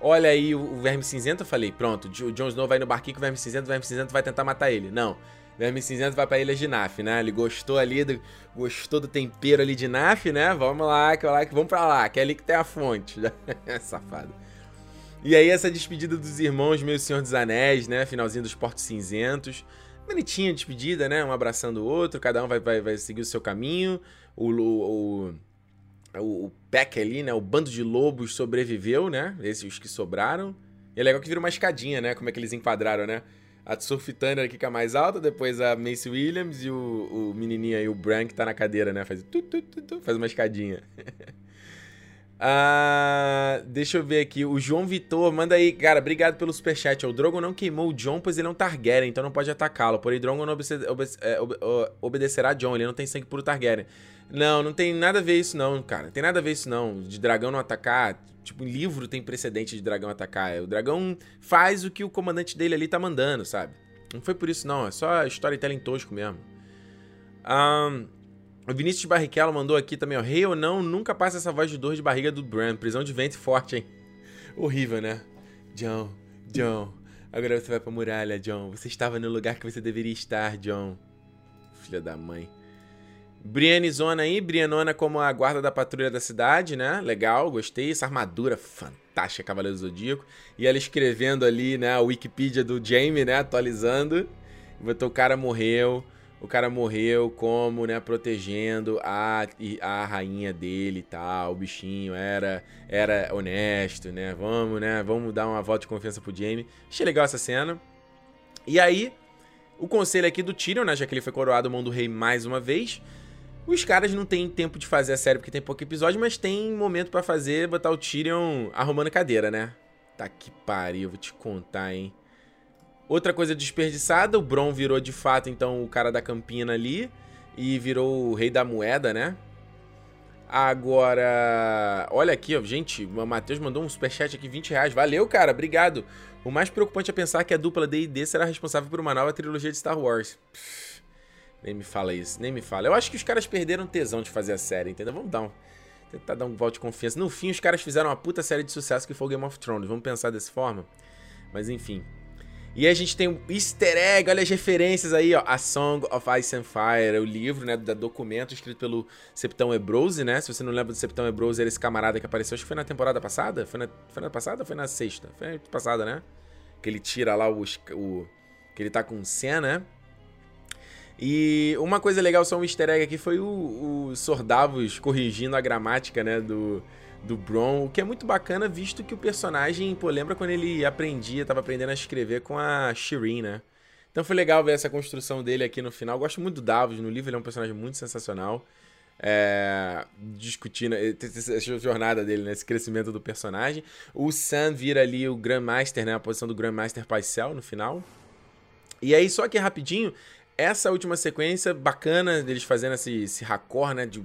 Olha aí o, o Verme Cinzento, eu falei, pronto, o Jon Snow vai no barquinho com o Verme Cinzento, o Verme Cinzento vai tentar matar ele. Não. Verme Cinzento vai pra ilha de Naf, né? Ele gostou ali, do, gostou do tempero ali de Naf, né? Vamos lá, que, lá, que vamos pra lá, que é ali que tem a fonte. Safado. E aí essa despedida dos irmãos, meio Senhor dos Anéis, né? Finalzinho dos Portos Cinzentos. Bonitinha despedida, né? Um abraçando o outro, cada um vai, vai, vai seguir o seu caminho. O, o, o, o ali, né? O bando de lobos sobreviveu, né? Esses os que sobraram. E é legal que vira uma escadinha, né? Como é que eles enquadraram, né? A Sophie aqui que é a mais alta, depois a Macy Williams e o, o menininho aí, o Bran, que tá na cadeira, né? Faz, tu, tu, tu, faz uma escadinha. Ah, deixa eu ver aqui. O João Vitor, manda aí. Cara, obrigado pelo superchat. O Drogon não queimou o John, pois ele é um Targaryen, então não pode atacá-lo. Porém, Drogon não obede obede é, obede obedecerá a John. Ele não tem sangue puro Targaryen. Não, não tem nada a ver isso, não, cara. Não tem nada a ver isso, não. De dragão não atacar. Tipo, em livro tem precedente de dragão atacar. O dragão faz o que o comandante dele ali tá mandando, sabe? Não foi por isso, não. É só storytelling tosco mesmo. Um, o Vinícius Barrichello mandou aqui também, ó. Rei ou não, nunca passa essa voz de dor de barriga do Bran. Prisão de ventre forte, hein? Horrível, né? John, John. Agora você vai pra muralha, John. Você estava no lugar que você deveria estar, John. Filha da mãe. Brienne Zona aí, Brianona como a guarda da patrulha da cidade, né? Legal, gostei. Essa armadura fantástica, Cavaleiro do Zodíaco. E ela escrevendo ali, né, a Wikipedia do Jaime, né, atualizando. Botou o cara morreu o cara morreu como, né, protegendo a, a rainha dele e tal, o bichinho era era honesto, né, vamos, né, vamos dar uma volta de confiança pro Jaime. Achei legal essa cena. E aí, o conselho aqui do Tyrion, né, já que ele foi coroado mão do rei mais uma vez, os caras não têm tempo de fazer a série porque tem pouco episódio, mas tem momento para fazer, botar o Tyrion arrumando cadeira, né? Tá que pariu, vou te contar, hein. Outra coisa desperdiçada, o Bron virou de fato então o cara da campina ali e virou o rei da moeda, né? Agora, olha aqui, ó, gente, o Matheus mandou um superchat aqui, 20 reais. Valeu, cara, obrigado. O mais preocupante é pensar que a dupla D&D será responsável por uma nova trilogia de Star Wars. Pff, nem me fala isso, nem me fala. Eu acho que os caras perderam tesão de fazer a série, entendeu? Vamos dar um, tentar dar um voto de confiança. No fim, os caras fizeram uma puta série de sucesso que foi o Game of Thrones. Vamos pensar dessa forma? Mas enfim, e a gente tem um easter egg, olha as referências aí, ó. A Song of Ice and Fire, o livro, né, da documento escrito pelo Septão Ebrose, né? Se você não lembra do Septão Ebrose, era esse camarada que apareceu, acho que foi na temporada passada? Foi na, foi na passada ou foi na sexta? Foi na passada, né? Que ele tira lá os, o... que ele tá com cena, né? E uma coisa legal, só um easter egg aqui, foi o, o Sordavos corrigindo a gramática, né, do do Bron, o que é muito bacana, visto que o personagem, pô, lembra quando ele aprendia, tava aprendendo a escrever com a Shireen, né? Então foi legal ver essa construção dele aqui no final. Gosto muito do Davos no livro, ele é um personagem muito sensacional. É, discutindo essa jornada dele, né? esse crescimento do personagem. O Sam vira ali o Grandmaster, né? A posição do Grandmaster Pycelle no final. E aí, só que rapidinho, essa última sequência bacana deles fazendo esse, esse raccord, né? De,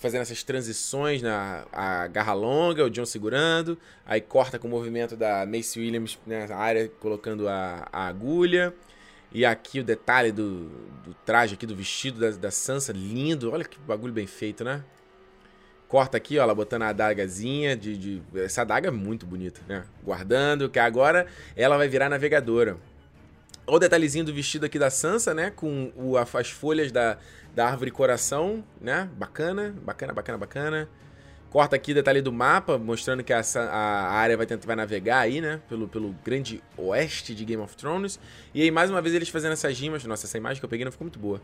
fazendo essas transições na a garra longa, o John segurando, aí corta com o movimento da Macy Williams né, na área colocando a, a agulha. E aqui o detalhe do, do traje aqui, do vestido da, da Sansa, lindo. Olha que bagulho bem feito, né? Corta aqui, ó, ela botando a adagazinha de, de... Essa adaga é muito bonita, né? Guardando, que agora ela vai virar navegadora. Olha o detalhezinho do vestido aqui da Sansa, né? Com o, as folhas da, da árvore coração, né? Bacana, bacana, bacana, bacana. Corta aqui detalhe do mapa, mostrando que essa, a área vai tentar vai navegar aí, né? Pelo, pelo grande oeste de Game of Thrones. E aí, mais uma vez, eles fazendo essas rimas. Nossa, essa imagem que eu peguei não ficou muito boa.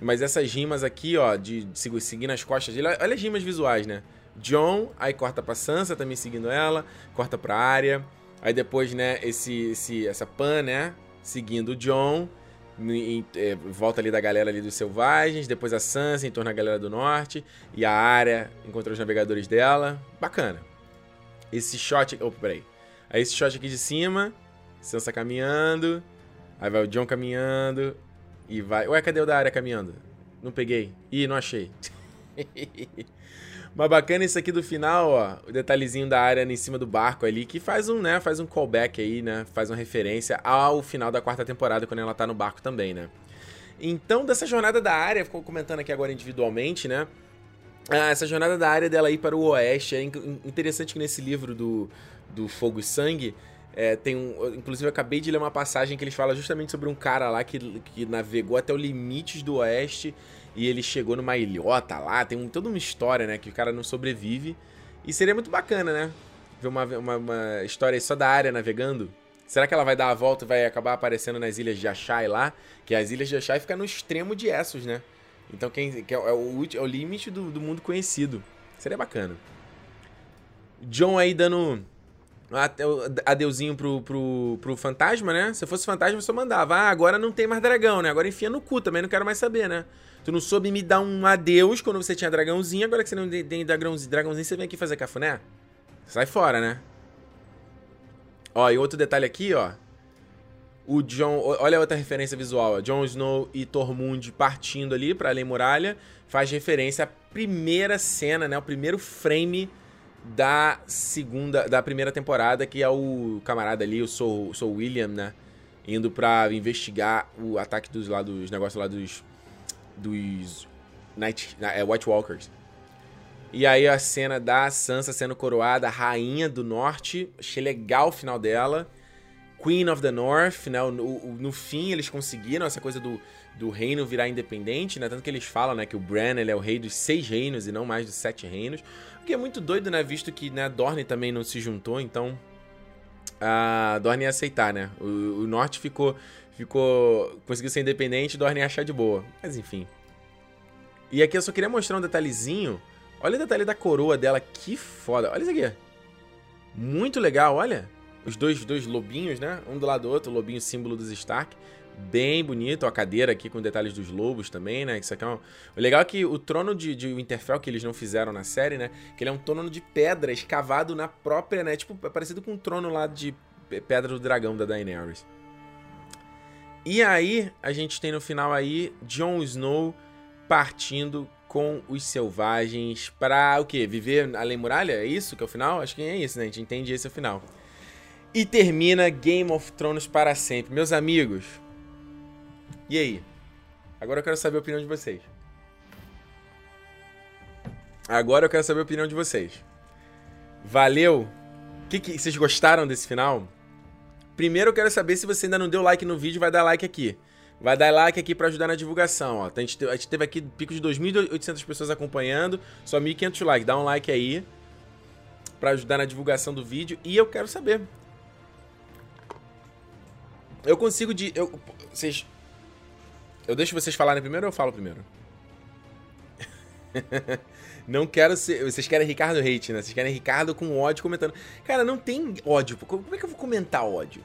Mas essas rimas aqui, ó, de, de seguir nas costas dele. Olha as rimas visuais, né? John, aí corta pra Sansa também seguindo ela. Corta pra área. Aí depois, né, esse, esse, essa Pan, né? Seguindo o John em, é, volta ali da galera ali dos selvagens, depois a Sansa em torno da galera do norte, e a área encontra os navegadores dela. Bacana. Esse shot. Opa, peraí. Aí esse shot aqui de cima, Sansa caminhando, aí vai o John caminhando, e vai. Ué, cadê o da área caminhando? Não peguei. Ih, não achei. Mas bacana isso aqui do final, ó, o detalhezinho da área em cima do barco ali, que faz um, né, faz um callback aí, né, faz uma referência ao final da quarta temporada, quando ela tá no barco também, né. Então, dessa jornada da área, ficou comentando aqui agora individualmente, né, ah, essa jornada da área dela ir para o oeste, é interessante que nesse livro do, do Fogo e Sangue, é, tem um, inclusive, eu acabei de ler uma passagem que eles falam justamente sobre um cara lá que, que navegou até os limites do oeste e ele chegou numa ilhota lá. Tem um, toda uma história, né? Que o cara não sobrevive. E seria muito bacana, né? Ver uma, uma, uma história só da área navegando. Será que ela vai dar a volta e vai acabar aparecendo nas ilhas de Achai lá? Que as ilhas de Achai ficam no extremo de Essos, né? Então quem, que é, o, é o limite do, do mundo conhecido. Seria bacana. John aí dando adeuzinho pro, pro, pro fantasma, né? Se fosse fantasma, só mandava. Ah, agora não tem mais dragão, né? Agora enfia no cu, também não quero mais saber, né? Tu não soube me dar um adeus quando você tinha dragãozinho, agora que você não tem dragãozinho, dragãozinho você vem aqui fazer cafuné? Sai fora, né? Ó, e outro detalhe aqui, ó. O John. Olha outra referência visual. Ó. Jon Snow e Tormund partindo ali pra Além Muralha. Faz referência à primeira cena, né? O primeiro frame da segunda, da primeira temporada, que é o camarada ali, o Sou, Sou William, né? Indo pra investigar o ataque dos lá dos negócios lá dos. dos. Night, é, White Walkers. E aí a cena da Sansa sendo coroada rainha do norte. Achei legal o final dela. Queen of the North, né? No, no fim eles conseguiram essa coisa do, do reino virar independente, né? Tanto que eles falam, né, que o Bran ele é o rei dos seis reinos e não mais dos sete reinos. O que é muito doido, né? Visto que né, Dorne também não se juntou, então a Dorne ia aceitar, né? O, o norte ficou, ficou, conseguiu ser independente, Dorne ia achar de boa. Mas enfim. E aqui eu só queria mostrar um detalhezinho. Olha o detalhe da coroa dela, que foda. Olha isso aqui. Muito legal, olha. Os dois, dois lobinhos, né? Um do lado do outro, o lobinho símbolo dos Stark bem bonito. A cadeira aqui com detalhes dos lobos também, né? Isso aqui é um... O legal é que o trono de, de Winterfell, que eles não fizeram na série, né? Que ele é um trono de pedra escavado na própria, né? Tipo, é parecido com um trono lá de Pedra do Dragão da Daenerys. E aí, a gente tem no final aí Jon Snow partindo com os selvagens para o quê? Viver além muralha? É isso que é o final? Acho que é isso, né? A gente entende esse é o final. E termina Game of Thrones para sempre. Meus amigos, e aí? Agora eu quero saber a opinião de vocês. Agora eu quero saber a opinião de vocês. Valeu? Que, que vocês gostaram desse final? Primeiro eu quero saber se você ainda não deu like no vídeo, vai dar like aqui. Vai dar like aqui para ajudar na divulgação, ó. A gente, teve aqui pico de 2.800 pessoas acompanhando, só 1.500 likes. Dá um like aí para ajudar na divulgação do vídeo e eu quero saber. Eu consigo de eu, vocês eu deixo vocês falarem primeiro ou eu falo primeiro? não quero ser. Vocês querem Ricardo hate, né? Vocês querem Ricardo com ódio comentando. Cara, não tem ódio. Como é que eu vou comentar ódio?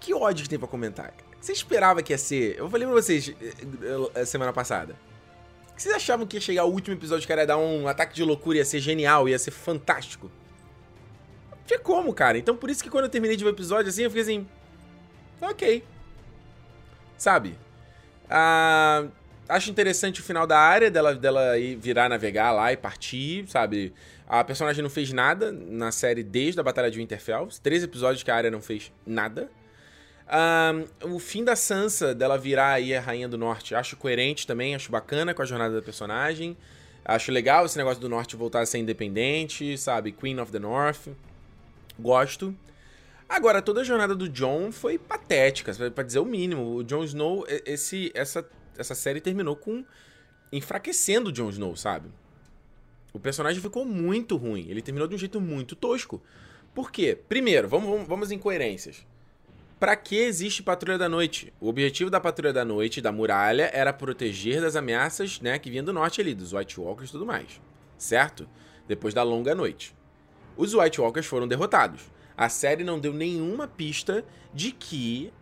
Que ódio que tem pra comentar? Você esperava que ia ser. Eu falei pra vocês eh, eh, semana passada. Vocês achavam que ia chegar o último episódio que ia dar um ataque de loucura, ia ser genial, ia ser fantástico? Não tinha como, cara. Então por isso que quando eu terminei de ver o episódio assim, eu fiquei assim. Ok. Sabe? Ah, acho interessante o final da área, dela, dela ir virar navegar lá e partir, sabe? A personagem não fez nada na série desde a Batalha de Winterfell. Três episódios que a área não fez nada. Um, o fim da Sansa, dela virar aí a Rainha do Norte, acho coerente também, acho bacana com a jornada da personagem. Acho legal esse negócio do norte voltar a ser independente, sabe? Queen of the North. Gosto. Agora, toda a jornada do John foi patética, para dizer o mínimo. O Jon Snow, esse, essa, essa série terminou com enfraquecendo o Jon Snow, sabe? O personagem ficou muito ruim. Ele terminou de um jeito muito tosco. Por quê? Primeiro, vamos, vamos, vamos em coerências. Para que existe Patrulha da Noite? O objetivo da Patrulha da Noite, da muralha, era proteger das ameaças né, que vinham do norte ali, dos White Walkers e tudo mais. Certo? Depois da longa noite. Os White Walkers foram derrotados. A série não deu nenhuma pista de que.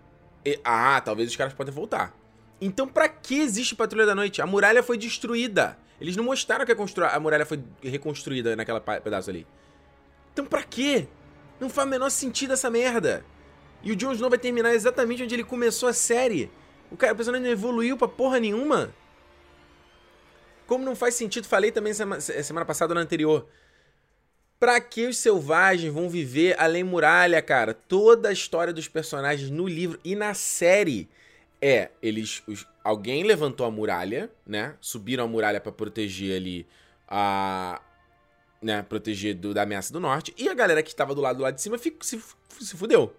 Ah, talvez os caras podem voltar. Então, para que existe Patrulha da Noite? A muralha foi destruída. Eles não mostraram que a, a muralha foi reconstruída naquela pedaço ali. Então, pra quê? Não faz o menor sentido essa merda. E o Jon Snow vai terminar exatamente onde ele começou a série. O cara, o personagem não evoluiu pra porra nenhuma. Como não faz sentido, falei também semana, semana passada ou na anterior. Pra que os selvagens vão viver além muralha, cara? Toda a história dos personagens no livro e na série é eles os, alguém levantou a muralha, né? Subiram a muralha para proteger ali a né, proteger do, da ameaça do norte e a galera que estava do lado do lado de cima fico, se, se fudeu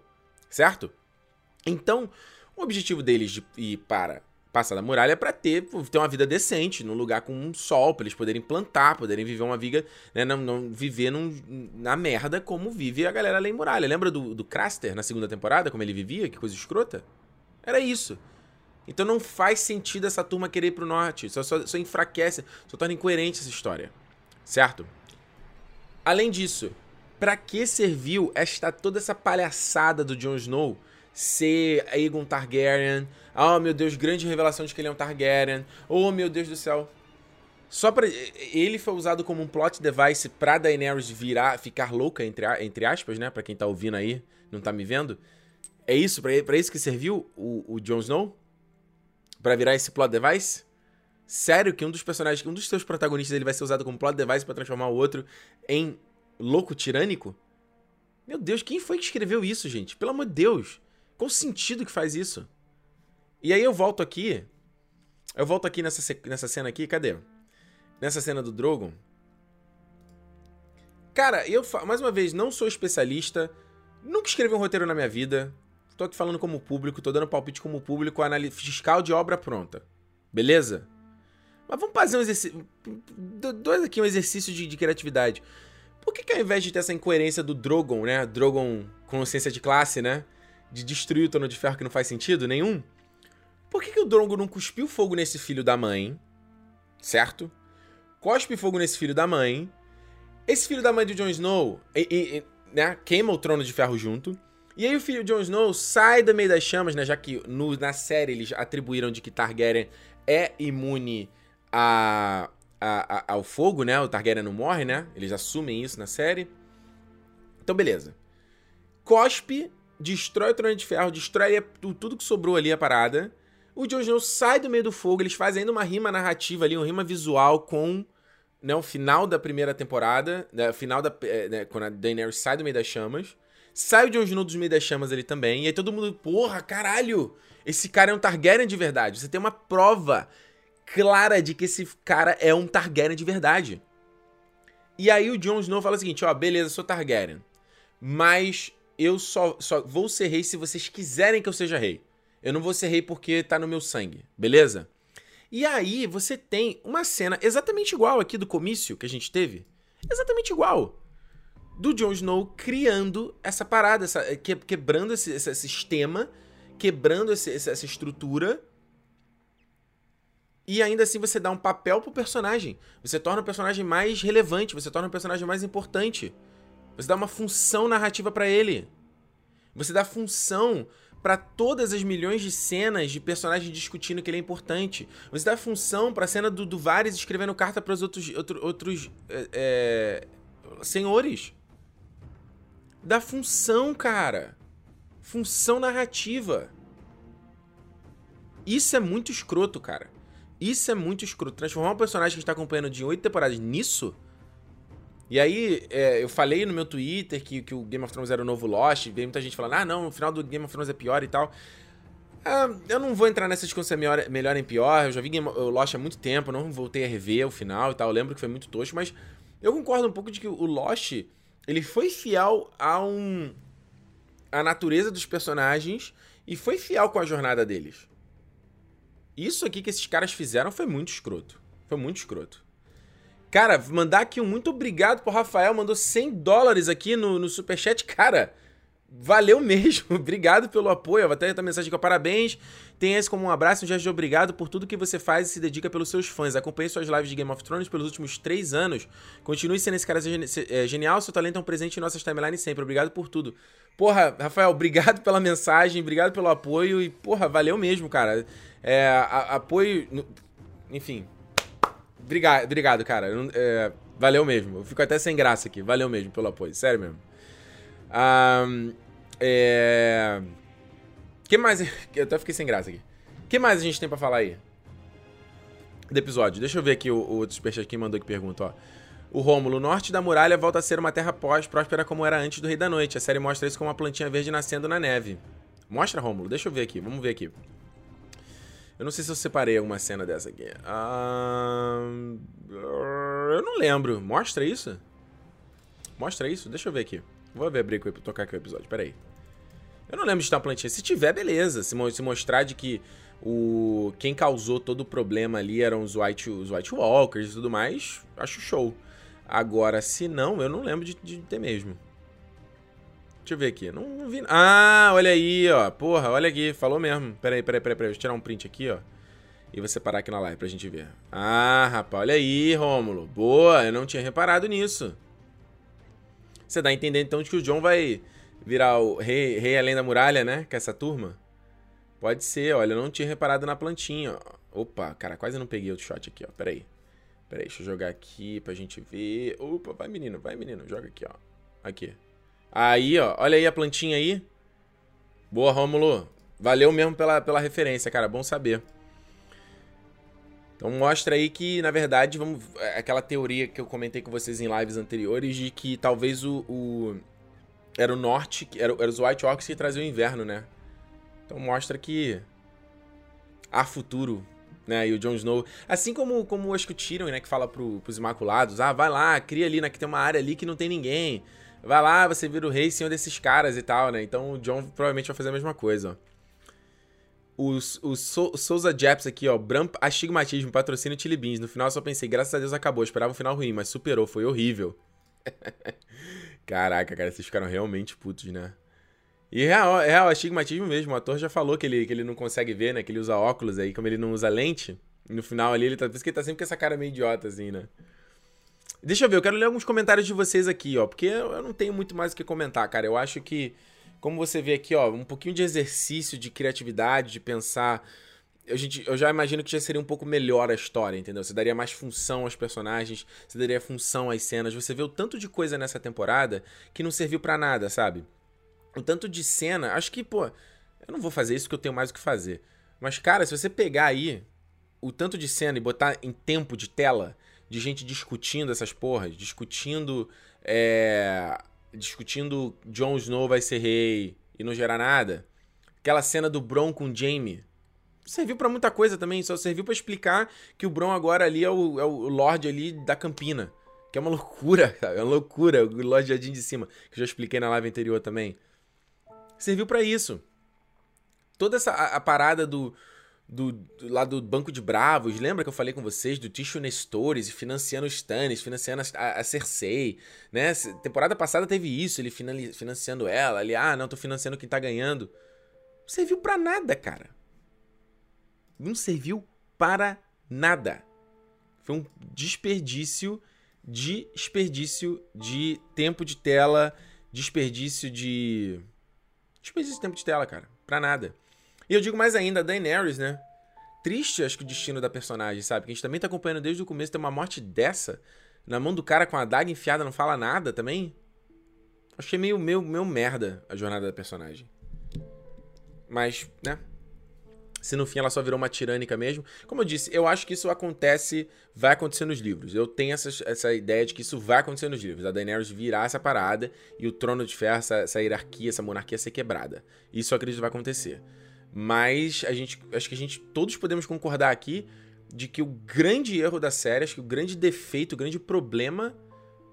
certo? Então, o objetivo deles de ir para passar da muralha para ter, ter uma vida decente, num lugar com um sol, para eles poderem plantar, poderem viver uma vida, né, não, não viver num, na merda como vive a galera além muralha. Lembra do, do Craster na segunda temporada, como ele vivia? Que coisa escrota? Era isso. Então não faz sentido essa turma querer ir pro norte. Só, só, só enfraquece, só torna incoerente essa história. Certo? Além disso, para que serviu esta toda essa palhaçada do Jon Snow ser Aegon Targaryen? Oh, meu Deus, grande revelação de que ele é um Targaryen. Oh, meu Deus do céu. Só para ele foi usado como um plot device pra Daenerys virar, ficar louca entre, entre aspas, né, para quem tá ouvindo aí, não tá me vendo. É isso, para isso que serviu o, o Jon Snow? Para virar esse plot device? Sério que um dos personagens, um dos seus protagonistas, ele vai ser usado como plot device para transformar o outro em louco tirânico? Meu Deus, quem foi que escreveu isso, gente? Pelo amor de Deus. Qual o sentido que faz isso? E aí eu volto aqui. Eu volto aqui nessa, nessa cena aqui, cadê? Nessa cena do Drogon. Cara, eu, mais uma vez, não sou especialista. Nunca escrevi um roteiro na minha vida. Tô aqui falando como público, tô dando palpite como público, análise fiscal de obra pronta. Beleza? Mas vamos fazer um exercício. Dois aqui, um exercício de, de criatividade. Por que, que ao invés de ter essa incoerência do Drogon, né? Drogon consciência de classe, né? De destruir o Trono de Ferro que não faz sentido nenhum. Por que, que o Drogon não cuspiu fogo nesse filho da mãe? Certo? Cospe fogo nesse filho da mãe. Esse filho da mãe do Jon Snow e, e, né, queima o Trono de Ferro junto. E aí o filho de Jon Snow sai do meio das chamas, né? Já que no, na série eles atribuíram de que Targaryen é imune a, a, a, ao fogo, né? O Targaryen não morre, né? Eles assumem isso na série. Então, beleza. Cospe, destrói o Trono de Ferro, destrói tudo que sobrou ali, a parada. O Jon Snow sai do meio do fogo, eles fazem ainda uma rima narrativa ali, uma rima visual com né, o final da primeira temporada, né, final da... É, né, quando a Daenerys sai do meio das chamas. Sai o Jon Snow dos meio das chamas ali também, e aí todo mundo, porra, caralho, esse cara é um Targaryen de verdade. Você tem uma prova clara de que esse cara é um Targaryen de verdade. E aí o Jon Snow fala o seguinte, ó, beleza, sou Targaryen, mas eu só, só vou ser rei se vocês quiserem que eu seja rei. Eu não vou ser rei porque tá no meu sangue, beleza? E aí você tem uma cena exatamente igual aqui do comício que a gente teve. Exatamente igual. Do Jon Snow criando essa parada, essa, quebrando esse, esse sistema, quebrando esse, essa estrutura e ainda assim você dá um papel pro personagem. Você torna o personagem mais relevante, você torna o personagem mais importante. Você dá uma função narrativa para ele. Você dá função para todas as milhões de cenas de personagens discutindo que ele é importante. Você dá função para a cena do, do Varys escrevendo carta para os outros, outro, outros é, é, senhores. Dá função, cara. Função narrativa. Isso é muito escroto, cara. Isso é muito escroto. Transformar um personagem que está acompanhando de oito temporadas nisso. E aí, é, eu falei no meu Twitter que, que o Game of Thrones era o novo Lost. Veio muita gente falando, ah, não, o final do Game of Thrones é pior e tal. Ah, eu não vou entrar nessa discussão se é melhor, em pior. Eu já vi Game, o Lost há muito tempo, não voltei a rever o final e tal. Eu lembro que foi muito tosco, mas eu concordo um pouco de que o Lost ele foi fiel a um a natureza dos personagens e foi fiel com a jornada deles. Isso aqui que esses caras fizeram foi muito escroto. Foi muito escroto. Cara, mandar aqui um muito obrigado pro Rafael, mandou 100 dólares aqui no, no superchat. Cara, valeu mesmo. obrigado pelo apoio. vou até a mensagem aqui, parabéns. Tenha esse como um abraço, um gesto de obrigado por tudo que você faz e se dedica pelos seus fãs. Acompanhei suas lives de Game of Thrones pelos últimos três anos. Continue sendo esse cara é, genial. Seu talento é um presente em nossas timelines sempre. Obrigado por tudo. Porra, Rafael, obrigado pela mensagem, obrigado pelo apoio e, porra, valeu mesmo, cara. É, apoio. Enfim, Obrigado, obrigado cara. É, valeu mesmo. Eu fico até sem graça aqui. Valeu mesmo pelo apoio. Sério mesmo. Um, é... que mais? Eu até fiquei sem graça aqui. O que mais a gente tem pra falar aí? Do episódio. Deixa eu ver aqui o, o outro superchat que mandou que pergunta, ó. O Rômulo, o norte da muralha volta a ser uma terra pós-próspera como era antes do Rei da Noite. A série mostra isso como uma plantinha verde nascendo na neve. Mostra, Rômulo? Deixa eu ver aqui. Vamos ver aqui. Eu não sei se eu separei alguma cena dessa aqui. Ah, eu não lembro. Mostra isso? Mostra isso? Deixa eu ver aqui. Vou ver abrir tocar aqui o episódio. Pera aí. Eu não lembro de estar uma plantinha. Se tiver, beleza. Se, se mostrar de que o quem causou todo o problema ali eram os White, os White Walkers e tudo mais, acho show. Agora, se não, eu não lembro de, de ter mesmo. Deixa eu ver aqui. Não, não, vi. Ah, olha aí, ó. Porra, olha aqui. Falou mesmo. Pera aí, pera aí, pera aí. Deixa eu tirar um print aqui, ó. E vou separar aqui na live pra gente ver. Ah, rapaz, olha aí, Rômulo. Boa, eu não tinha reparado nisso. Você dá a entender então de que o John vai virar o rei, rei além da muralha, né? Com essa turma? Pode ser, olha, eu não tinha reparado na plantinha. Ó. Opa, cara, quase não peguei o shot aqui, ó. Pera aí. Pera aí, deixa eu jogar aqui pra gente ver. Opa, vai menino, vai menino. Joga aqui, ó. Aqui. Aí, ó. Olha aí a plantinha aí. Boa, Rômulo. Valeu mesmo pela, pela referência, cara. Bom saber. Então mostra aí que, na verdade, vamos. É aquela teoria que eu comentei com vocês em lives anteriores de que talvez o. o era o norte, era, era os White Orcs que traziam o inverno, né? Então mostra que há futuro, né? E o Jon Snow. Assim como, como acho que o Tyrion, né? Que fala pro, pros Imaculados: ah, vai lá, cria ali, né? Que tem uma área ali que não tem ninguém. Vai lá, você vira o rei senhor desses caras e tal, né? Então o John provavelmente vai fazer a mesma coisa, ó. Os, os so, Souza Japs aqui, ó. Bramp Astigmatismo, patrocínio Chili Beans. No final eu só pensei, graças a Deus acabou. Esperava um final ruim, mas superou, foi horrível. Caraca, cara, vocês ficaram realmente putos, né? E real, real, astigmatismo mesmo. O ator já falou que ele, que ele não consegue ver, né? Que ele usa óculos aí, como ele não usa lente. No final ali, ele tá. Por isso que ele tá sempre com essa cara meio idiota, assim, né? Deixa eu ver, eu quero ler alguns comentários de vocês aqui, ó, porque eu não tenho muito mais o que comentar, cara. Eu acho que, como você vê aqui, ó, um pouquinho de exercício, de criatividade, de pensar. Eu, gente, eu já imagino que já seria um pouco melhor a história, entendeu? Você daria mais função aos personagens, você daria função às cenas. Você vê o tanto de coisa nessa temporada que não serviu para nada, sabe? O tanto de cena, acho que, pô, eu não vou fazer isso porque eu tenho mais o que fazer. Mas, cara, se você pegar aí o tanto de cena e botar em tempo de tela, de gente discutindo essas porras, discutindo. É, discutindo Jon Snow vai ser rei e não gerar nada. Aquela cena do Bron com Jaime. Serviu para muita coisa também, só serviu para explicar que o Bron agora ali é o, é o Lorde ali da Campina. Que é uma loucura, É uma loucura, o Lorde Jardim de Cima, que eu já expliquei na live anterior também. Serviu para isso. Toda essa a, a parada do, do, do, lá do Banco de Bravos, lembra que eu falei com vocês do Tissue Nestores financiando os Stannis, financiando a, a, Cersei, né? Temporada passada teve isso, ele financiando ela, ali, ah, não, tô financiando quem tá ganhando. Não serviu para nada, cara. Não serviu para nada. Foi um desperdício, desperdício de tempo de tela, desperdício de desperdício de tempo de tela, cara, para nada. E eu digo mais ainda, a Daenerys, né? Triste, acho que o destino da personagem, sabe? Que a gente também tá acompanhando desde o começo, tem uma morte dessa, na mão do cara com a adaga enfiada, não fala nada também. Achei meio, meio, meio merda a jornada da personagem. Mas, né? Se no fim ela só virou uma tirânica mesmo. Como eu disse, eu acho que isso acontece, vai acontecer nos livros. Eu tenho essa, essa ideia de que isso vai acontecer nos livros. A Daenerys virar essa parada e o trono de ferro, essa, essa hierarquia, essa monarquia ser quebrada. Isso eu acredito que vai acontecer. Mas a gente, acho que a gente todos podemos concordar aqui de que o grande erro da série, acho que o grande defeito, o grande problema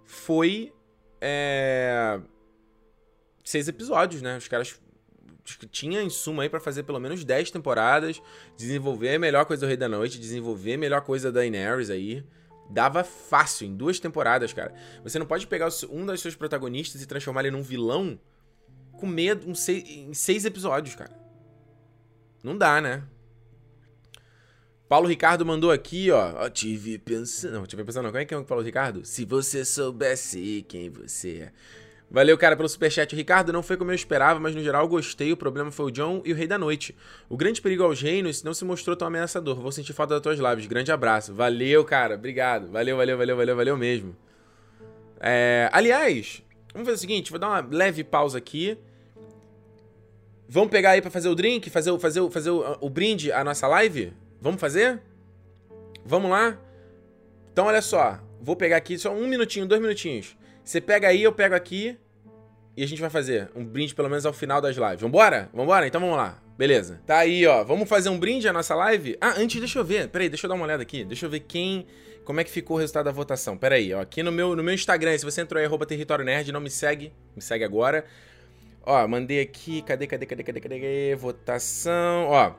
foi é, seis episódios, né? Os caras tinha insumo aí para fazer pelo menos 10 temporadas, desenvolver a melhor coisa do Rei da Noite, desenvolver a melhor coisa da Daenerys aí. Dava fácil em duas temporadas, cara. Você não pode pegar um dos seus protagonistas e transformar ele num vilão com medo um seis, em seis episódios, cara. Não dá, né? Paulo Ricardo mandou aqui, ó. tive pensando. Não, tive pensando, não. Como é que é o Paulo Ricardo? Se você soubesse quem você é. Valeu, cara, pelo superchat. Ricardo, não foi como eu esperava, mas no geral gostei. O problema foi o John e o Rei da Noite. O grande perigo aos reinos não se mostrou tão ameaçador. Vou sentir falta das tuas lives. Grande abraço. Valeu, cara. Obrigado. Valeu, valeu, valeu, valeu, valeu mesmo. É... Aliás, vamos fazer o seguinte: vou dar uma leve pausa aqui. Vamos pegar aí pra fazer o drink, fazer, fazer, fazer o, o brinde à nossa live? Vamos fazer? Vamos lá? Então, olha só. Vou pegar aqui só um minutinho, dois minutinhos. Você pega aí, eu pego aqui. E a gente vai fazer um brinde pelo menos ao final das lives. Vambora? Vambora? Então vamos lá. Beleza. Tá aí, ó. Vamos fazer um brinde à nossa live? Ah, antes, deixa eu ver. Peraí, deixa eu dar uma olhada aqui. Deixa eu ver quem... Como é que ficou o resultado da votação. Pera aí, ó. Aqui no meu, no meu Instagram, se você entrou aí, arroba Território Nerd, não me segue. Me segue agora. Ó, mandei aqui. Cadê, cadê, cadê, cadê, cadê? Votação. Ó.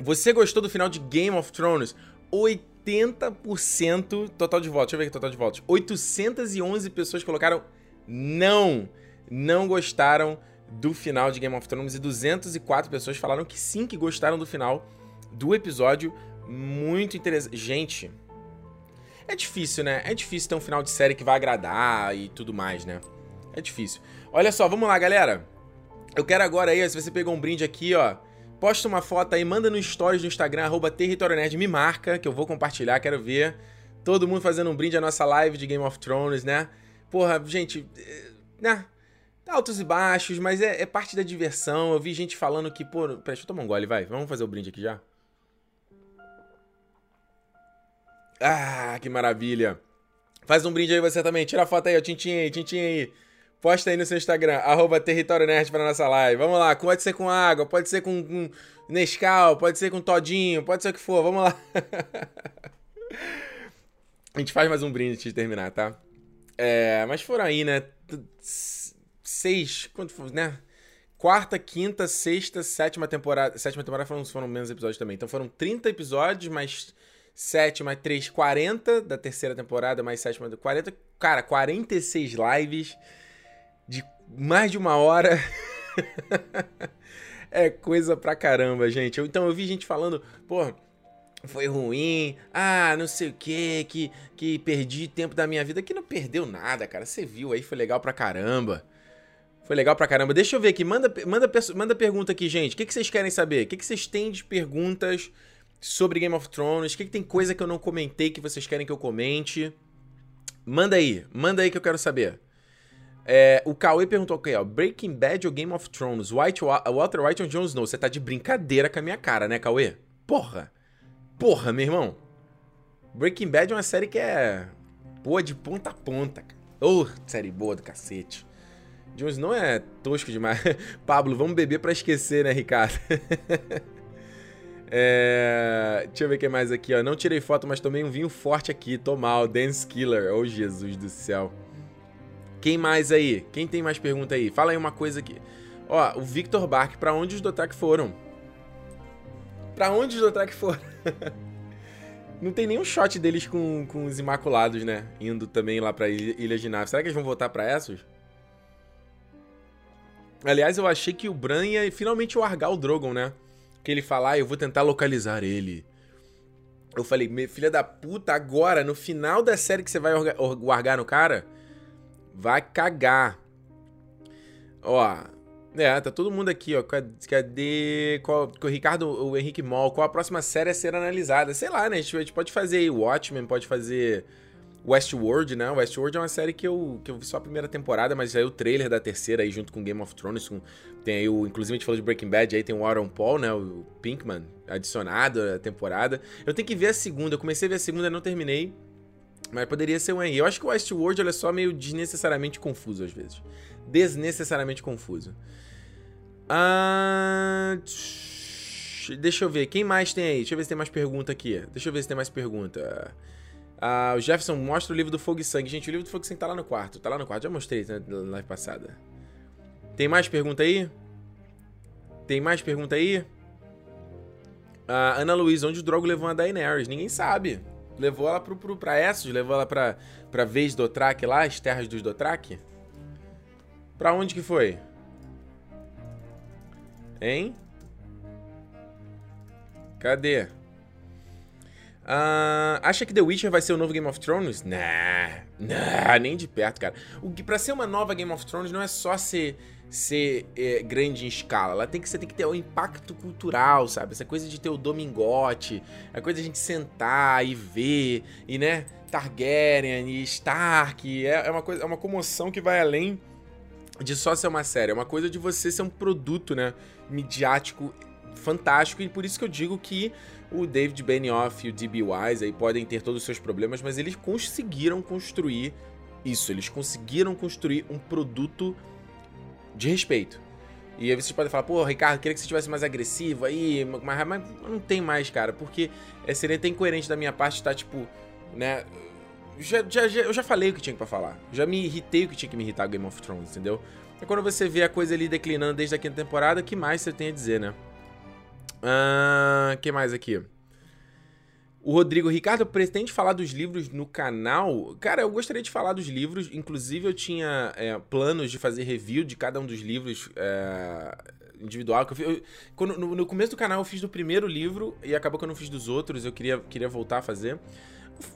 Você gostou do final de Game of Thrones? 80 80% total de votos. Deixa eu ver aqui total de votos. 811 pessoas colocaram não, não gostaram do final de Game of Thrones e 204 pessoas falaram que sim, que gostaram do final do episódio. Muito interessante. Gente, é difícil, né? É difícil ter um final de série que vai agradar e tudo mais, né? É difícil. Olha só, vamos lá, galera. Eu quero agora aí, se você pegou um brinde aqui, ó Posta uma foto aí, manda no stories do Instagram, arroba Território Nerd, me marca, que eu vou compartilhar, quero ver. Todo mundo fazendo um brinde à nossa live de Game of Thrones, né? Porra, gente, eh, né? Altos e baixos, mas é, é parte da diversão. Eu vi gente falando que, pô. Pera, deixa eu tomar um gole, vai. Vamos fazer o brinde aqui já. Ah, que maravilha. Faz um brinde aí você também. Tira a foto aí, ó. Tintim aí, tintim aí. Posta aí no seu Instagram, arroba Território Nerd pra nossa live. Vamos lá, pode ser com água, pode ser com, com Nescau, pode ser com Todinho, pode ser o que for, vamos lá. A gente faz mais um brinde antes de terminar, tá? É, mas foram aí, né? Seis, quanto foi, né? Quarta, quinta, sexta, sétima temporada. Sétima temporada foram, foram menos episódios também. Então foram 30 episódios, mais 7, mais 3, 40 da terceira temporada, mais 7, mais 40. Cara, 46 lives de mais de uma hora. é coisa pra caramba, gente. Então eu vi gente falando, pô, foi ruim, ah, não sei o que, que, que perdi tempo da minha vida. Que não perdeu nada, cara. Você viu aí, foi legal pra caramba. Foi legal pra caramba. Deixa eu ver aqui, manda, manda, manda pergunta aqui, gente. O que, que vocês querem saber? O que, que vocês têm de perguntas sobre Game of Thrones? O que, que tem coisa que eu não comentei que vocês querem que eu comente? Manda aí, manda aí que eu quero saber. É, o Cauê perguntou aqui, ó. Breaking Bad ou Game of Thrones? White, Walter White ou Jon Snow? Você tá de brincadeira com a minha cara, né, Cauê? Porra! Porra, meu irmão! Breaking Bad é uma série que é boa de ponta a ponta, cara. Oh, série boa do cacete. Jon Snow é tosco demais. Pablo, vamos beber para esquecer, né, Ricardo? é... Deixa eu ver o que mais aqui, ó. Não tirei foto, mas tomei um vinho forte aqui. Tô mal. Dance Killer. Oh, Jesus do céu. Quem mais aí? Quem tem mais pergunta aí? Fala aí uma coisa aqui. Ó, o Victor Bark, pra onde os Dothraki foram? Pra onde os Dothraki foram? Não tem nenhum shot deles com, com os Imaculados, né? Indo também lá pra Ilha de Nave. Será que eles vão voltar pra Essos? Aliás, eu achei que o Bran ia finalmente largar o Drogon, né? Que ele falar, ah, eu vou tentar localizar ele. Eu falei, filha da puta, agora, no final da série que você vai largar no cara, Vai cagar. Ó, é, tá todo mundo aqui, ó. Cadê. Qual, o Ricardo, o Henrique Mol, qual a próxima série a ser analisada? Sei lá, né? A gente, a gente pode fazer aí Watchmen, pode fazer Westworld, né? Westworld é uma série que eu, que eu vi só a primeira temporada, mas aí o trailer da terceira aí junto com Game of Thrones. Com, tem aí o. Inclusive a gente falou de Breaking Bad, aí tem o Aaron Paul, né? O Pinkman, adicionado a temporada. Eu tenho que ver a segunda. Eu comecei a ver a segunda e não terminei. Mas poderia ser um Henry. Eu acho que o Westworld é só meio desnecessariamente confuso às vezes. Desnecessariamente confuso. Ah, Deixa eu ver, quem mais tem aí? Deixa eu ver se tem mais pergunta aqui. Deixa eu ver se tem mais pergunta. Ah, o Jefferson mostra o livro do Fogo e Sangue. Gente, o livro do Fogo e Sangue tá lá no quarto. Tá lá no quarto, já mostrei né, na live passada. Tem mais pergunta aí? Tem mais pergunta aí? Ah, Ana Luiz, onde o Drogo levou a Daenerys? Ninguém sabe. Levou ela pro, pro, pra Essos, levou ela pra, pra vez do Dothraki lá, as terras dos Dothraki? Pra onde que foi? Hein? Cadê? Uh, acha que The Witcher vai ser o novo Game of Thrones? Nah, nah, nem de perto, cara. O que para ser uma nova Game of Thrones não é só ser ser é, grande em escala. Ela tem que você tem que ter um impacto cultural, sabe? Essa coisa de ter o Domingote, a coisa de a gente sentar e ver e né, Targaryen e Stark, é, é uma coisa, é uma comoção que vai além de só ser uma série, é uma coisa de você ser um produto, né, midiático fantástico e por isso que eu digo que o David Benioff e o D.B. Wise aí podem ter todos os seus problemas, mas eles conseguiram construir isso, eles conseguiram construir um produto de respeito. E aí vocês podem falar, pô, Ricardo, queria que você tivesse mais agressivo aí, mas, mas não tem mais, cara, porque é, seria até incoerente da minha parte estar, tipo, né, já, já, já, eu já falei o que tinha pra falar. Já me irritei o que tinha que me irritar Game of Thrones, entendeu? É quando você vê a coisa ali declinando desde a quinta temporada, que mais você tem a dizer, né? Ah, que mais aqui? O Rodrigo, Ricardo, pretende falar dos livros no canal? Cara, eu gostaria de falar dos livros. Inclusive, eu tinha é, planos de fazer review de cada um dos livros é, individual. Eu, eu, quando, no, no, começo do canal eu fiz do primeiro livro e acabou que eu não fiz dos outros. Eu queria, queria voltar a fazer.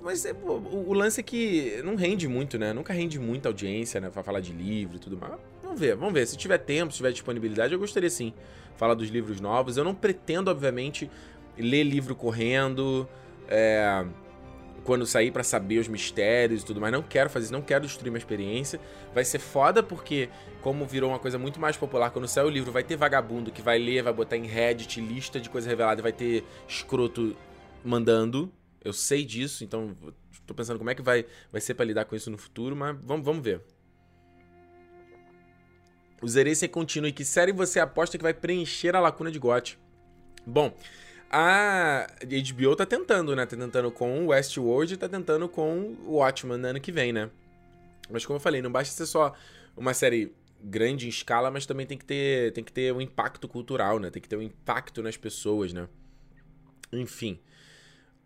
Mas é, o, o, lance é que não rende muito, né? Nunca rende muita audiência, né? Pra falar de livro e tudo mais. Vamos ver, vamos ver. Se tiver tempo, se tiver disponibilidade, eu gostaria sim falar dos livros novos. Eu não pretendo, obviamente, ler livro correndo. É, quando sair para saber os mistérios e tudo mais. Não quero fazer isso, não quero destruir minha experiência. Vai ser foda porque, como virou uma coisa muito mais popular, quando sair o livro, vai ter vagabundo que vai ler, vai botar em Reddit lista de coisa revelada vai ter escroto mandando. Eu sei disso, então tô pensando como é que vai, vai ser para lidar com isso no futuro, mas vamos, vamos ver. O Zerei contínuo e que série você aposta que vai preencher a lacuna de GOT? Bom, a HBO tá tentando, né? Tá tentando com o Westworld e tá tentando com o Watchmen no ano que vem, né? Mas como eu falei, não basta ser só uma série grande em escala, mas também tem que ter, tem que ter um impacto cultural, né? Tem que ter um impacto nas pessoas, né? Enfim.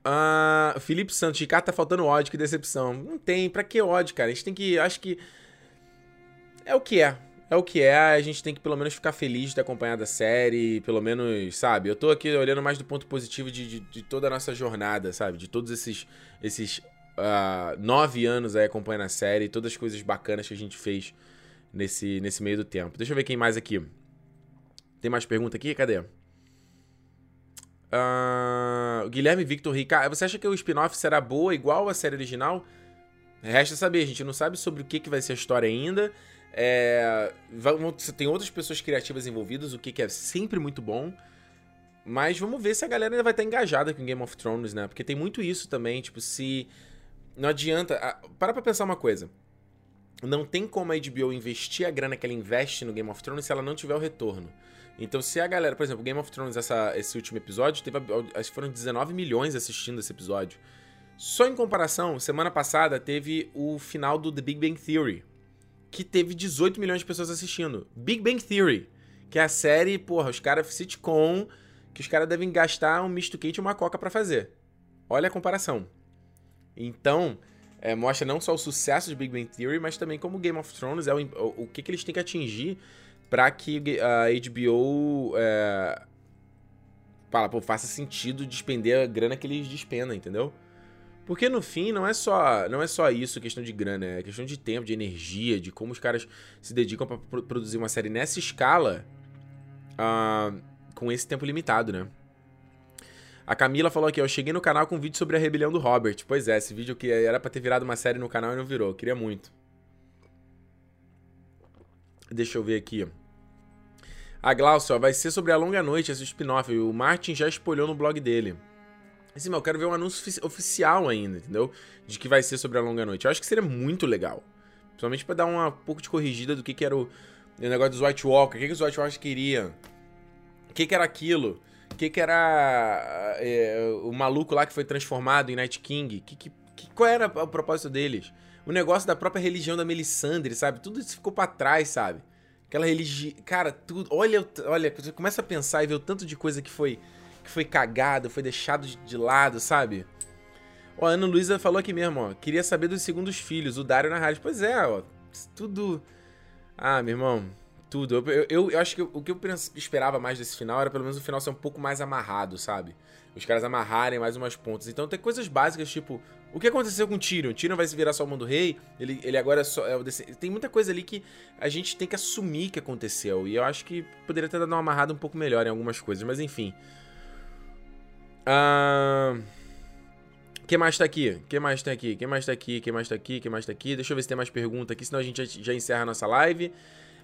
Uh, Felipe Santos, Ricardo, tá faltando ódio, que decepção. Não tem, pra que ódio, cara? A gente tem que. Acho que. É o que é. É o que é, a gente tem que pelo menos ficar feliz de ter acompanhado a série, pelo menos, sabe? Eu tô aqui olhando mais do ponto positivo de, de, de toda a nossa jornada, sabe? De todos esses, esses uh, nove anos aí acompanhando a série, todas as coisas bacanas que a gente fez nesse, nesse meio do tempo. Deixa eu ver quem mais aqui. Tem mais pergunta aqui? Cadê? Uh, Guilherme Victor Ricardo, você acha que o spin-off será boa, igual a série original? Resta saber, a gente não sabe sobre o que, que vai ser a história ainda. É, você tem outras pessoas criativas envolvidas, o que, é sempre muito bom. Mas vamos ver se a galera ainda vai estar engajada com Game of Thrones, né? Porque tem muito isso também, tipo, se. Não adianta. Para pra pensar uma coisa. Não tem como a HBO investir a grana que ela investe no Game of Thrones se ela não tiver o retorno. Então, se a galera, por exemplo, Game of Thrones, essa, esse último episódio, teve, acho que foram 19 milhões assistindo esse episódio. Só em comparação, semana passada teve o final do The Big Bang Theory, que teve 18 milhões de pessoas assistindo. Big Bang Theory, que é a série, porra, os caras sitcom, que os caras devem gastar um misto quente e uma coca para fazer. Olha a comparação. Então, é, mostra não só o sucesso de Big Bang Theory, mas também como Game of Thrones é o, o, o que, que eles têm que atingir para que a HBO é, fala, pô, faça sentido despender a grana que eles despendam, entendeu? Porque no fim não é só não é só isso, questão de grana, é questão de tempo, de energia, de como os caras se dedicam para produzir uma série nessa escala uh, com esse tempo limitado, né? A Camila falou aqui, eu cheguei no canal com um vídeo sobre a rebelião do Robert. Pois é, esse vídeo que era para ter virado uma série no canal e não virou. Queria muito. Deixa eu ver aqui. A Glaucio, vai ser sobre a longa noite esse spin-off. O Martin já espolhou no blog dele. Assim, eu quero ver um anúncio oficial ainda, entendeu? De que vai ser sobre a longa noite. Eu acho que seria muito legal. Principalmente pra dar uma um pouco de corrigida do que, que era o, o negócio dos White Walker. O que, que os White Walkers queriam? O que, que era aquilo? O que, que que era é, o maluco lá que foi transformado em Night King? Que, que, que, qual era o propósito deles? O negócio da própria religião da Melisandre, sabe? Tudo isso ficou para trás, sabe? Aquela religião. Cara, tudo. Olha, olha, você começa a pensar e ver o tanto de coisa que foi que foi cagado, foi deixado de lado, sabe? Ó, a Ana Luísa falou aqui mesmo, ó. Queria saber dos segundos filhos, o Dário na rádio. Pois é, ó. Tudo. Ah, meu irmão. Tudo. Eu, eu, eu acho que o que eu esperava mais desse final era pelo menos o final ser um pouco mais amarrado, sabe? Os caras amarrarem mais umas pontas. Então tem coisas básicas, tipo, o que aconteceu com o Tyrion? Tyrion vai se virar só o mundo rei, ele, ele agora é só. É tem muita coisa ali que a gente tem que assumir que aconteceu. E eu acho que poderia ter dado uma amarrada um pouco melhor em algumas coisas, mas enfim. Ah. Quem mais tá aqui? Quem mais tá aqui? Quem mais tá aqui? Quem mais tá aqui? Quem mais tá aqui? Deixa eu ver se tem mais pergunta aqui, senão a gente já, encerra a nossa live.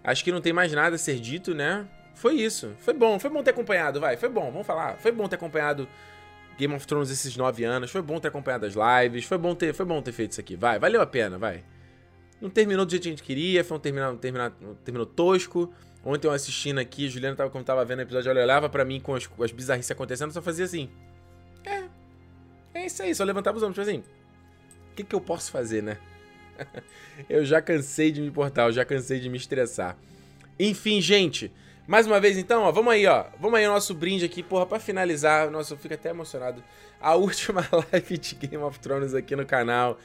Acho que não tem mais nada a ser dito, né? Foi isso. Foi bom, foi bom ter acompanhado, vai. Foi bom, vamos falar. Foi bom ter acompanhado Game of Thrones esses nove anos. Foi bom ter acompanhado as lives. Foi bom ter, foi bom ter feito isso aqui. Vai, valeu a pena, vai. Não terminou do jeito que a gente queria, foi um terminal, um um terminou tosco. Ontem eu assistindo aqui, Juliana tava, como tava vendo o episódio, ela olhava pra mim com as, as bizarrices acontecendo, só fazia assim. É. É isso aí, só levantava os ombros, tipo assim. O que, que eu posso fazer, né? eu já cansei de me importar, eu já cansei de me estressar. Enfim, gente. Mais uma vez, então, ó, vamos aí, ó. Vamos aí o nosso brinde aqui, porra, pra finalizar. Nossa, eu fico até emocionado. A última live de Game of Thrones aqui no canal.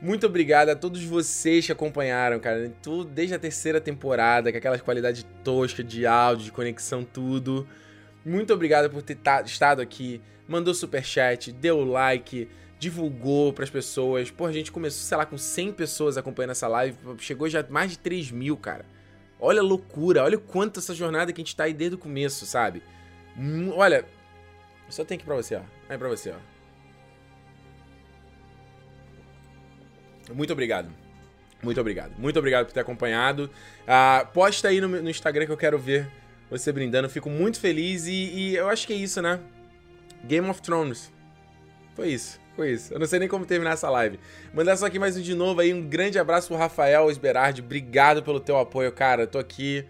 Muito obrigado a todos vocês que acompanharam, cara. Tudo, desde a terceira temporada, com aquela qualidade tosca de áudio, de conexão, tudo. Muito obrigado por ter estado aqui. Mandou super chat, deu like, divulgou pras pessoas. Pô, a gente começou, sei lá, com 100 pessoas acompanhando essa live. Chegou já mais de 3 mil, cara. Olha a loucura, olha o quanto essa jornada que a gente tá aí desde o começo, sabe? Olha, só tem aqui pra você, ó. Aí pra você, ó. Muito obrigado. Muito obrigado. Muito obrigado por ter acompanhado. Uh, posta aí no, no, Instagram que eu quero ver você brindando. Fico muito feliz e, e eu acho que é isso, né? Game of Thrones. Foi isso. Foi isso. Eu não sei nem como terminar essa live. Mandar só aqui mais um de novo aí. Um grande abraço pro Rafael Esberardi. Obrigado pelo teu apoio, cara. Eu tô aqui.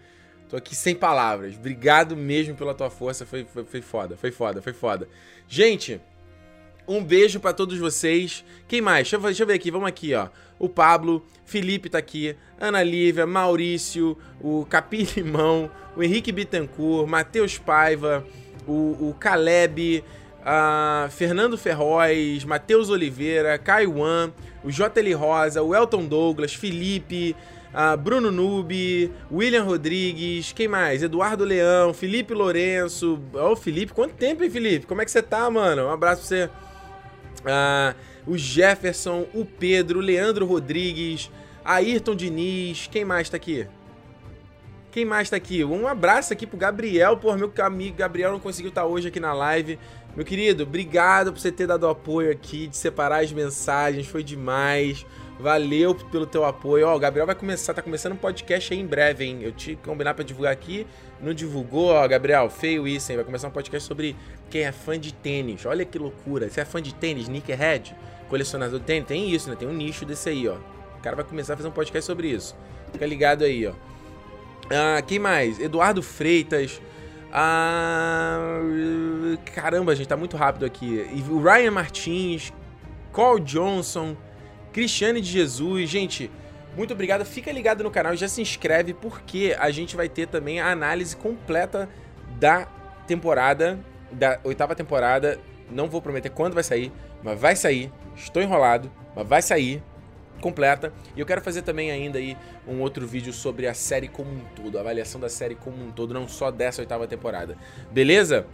Tô aqui sem palavras. Obrigado mesmo pela tua força. Foi, foi, foi foda, foi foda, foi foda. Gente, um beijo para todos vocês. Quem mais? Deixa eu, deixa eu, ver aqui, vamos aqui, ó. O Pablo, Felipe tá aqui, Ana Lívia, Maurício, o Capi Limão, o Henrique Bittencourt, Matheus Paiva, o, o Caleb, uh, Fernando Ferroz, Matheus Oliveira, Caiwan, o JL Rosa, o Elton Douglas, Felipe, uh, Bruno Nubi, William Rodrigues, quem mais? Eduardo Leão, Felipe Lourenço. Ô, oh, Felipe, quanto tempo, hein, Felipe? Como é que você tá, mano? Um abraço pra você. Uh, o Jefferson, o Pedro, o Leandro Rodrigues, Ayrton Diniz, quem mais tá aqui? Quem mais tá aqui? Um abraço aqui pro Gabriel, por meu amigo Gabriel não conseguiu estar tá hoje aqui na live. Meu querido, obrigado por você ter dado apoio aqui, de separar as mensagens, foi demais. Valeu pelo teu apoio. Ó, o Gabriel vai começar, tá começando um podcast aí em breve, hein? Eu que combinar pra divulgar aqui, não divulgou, ó, Gabriel, feio isso, hein? Vai começar um podcast sobre quem é fã de tênis. Olha que loucura. Você é fã de tênis, sneakerhead, colecionador de tênis? Tem isso, né? Tem um nicho desse aí, ó. O cara vai começar a fazer um podcast sobre isso. Fica ligado aí, ó. Ah, quem mais? Eduardo Freitas. Ah, caramba, gente, tá muito rápido aqui. O Ryan Martins, Cole Johnson, Cristiane de Jesus. Gente, muito obrigado. Fica ligado no canal e já se inscreve porque a gente vai ter também a análise completa da temporada, da oitava temporada. Não vou prometer quando vai sair, mas vai sair. Estou enrolado, mas vai sair completa. E eu quero fazer também ainda aí um outro vídeo sobre a série como um todo, a avaliação da série como um todo, não só dessa oitava temporada. Beleza?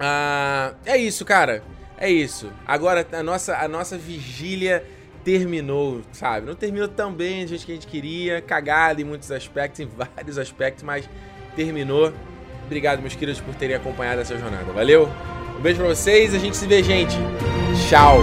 Ah, é isso, cara. É isso. Agora a nossa, a nossa vigília terminou, sabe? Não terminou tão bem do jeito que a gente queria, cagada em muitos aspectos, em vários aspectos, mas terminou. Obrigado, meus queridos, por terem acompanhado essa jornada. Valeu? Um beijo pra vocês, a gente se vê, gente. Tchau!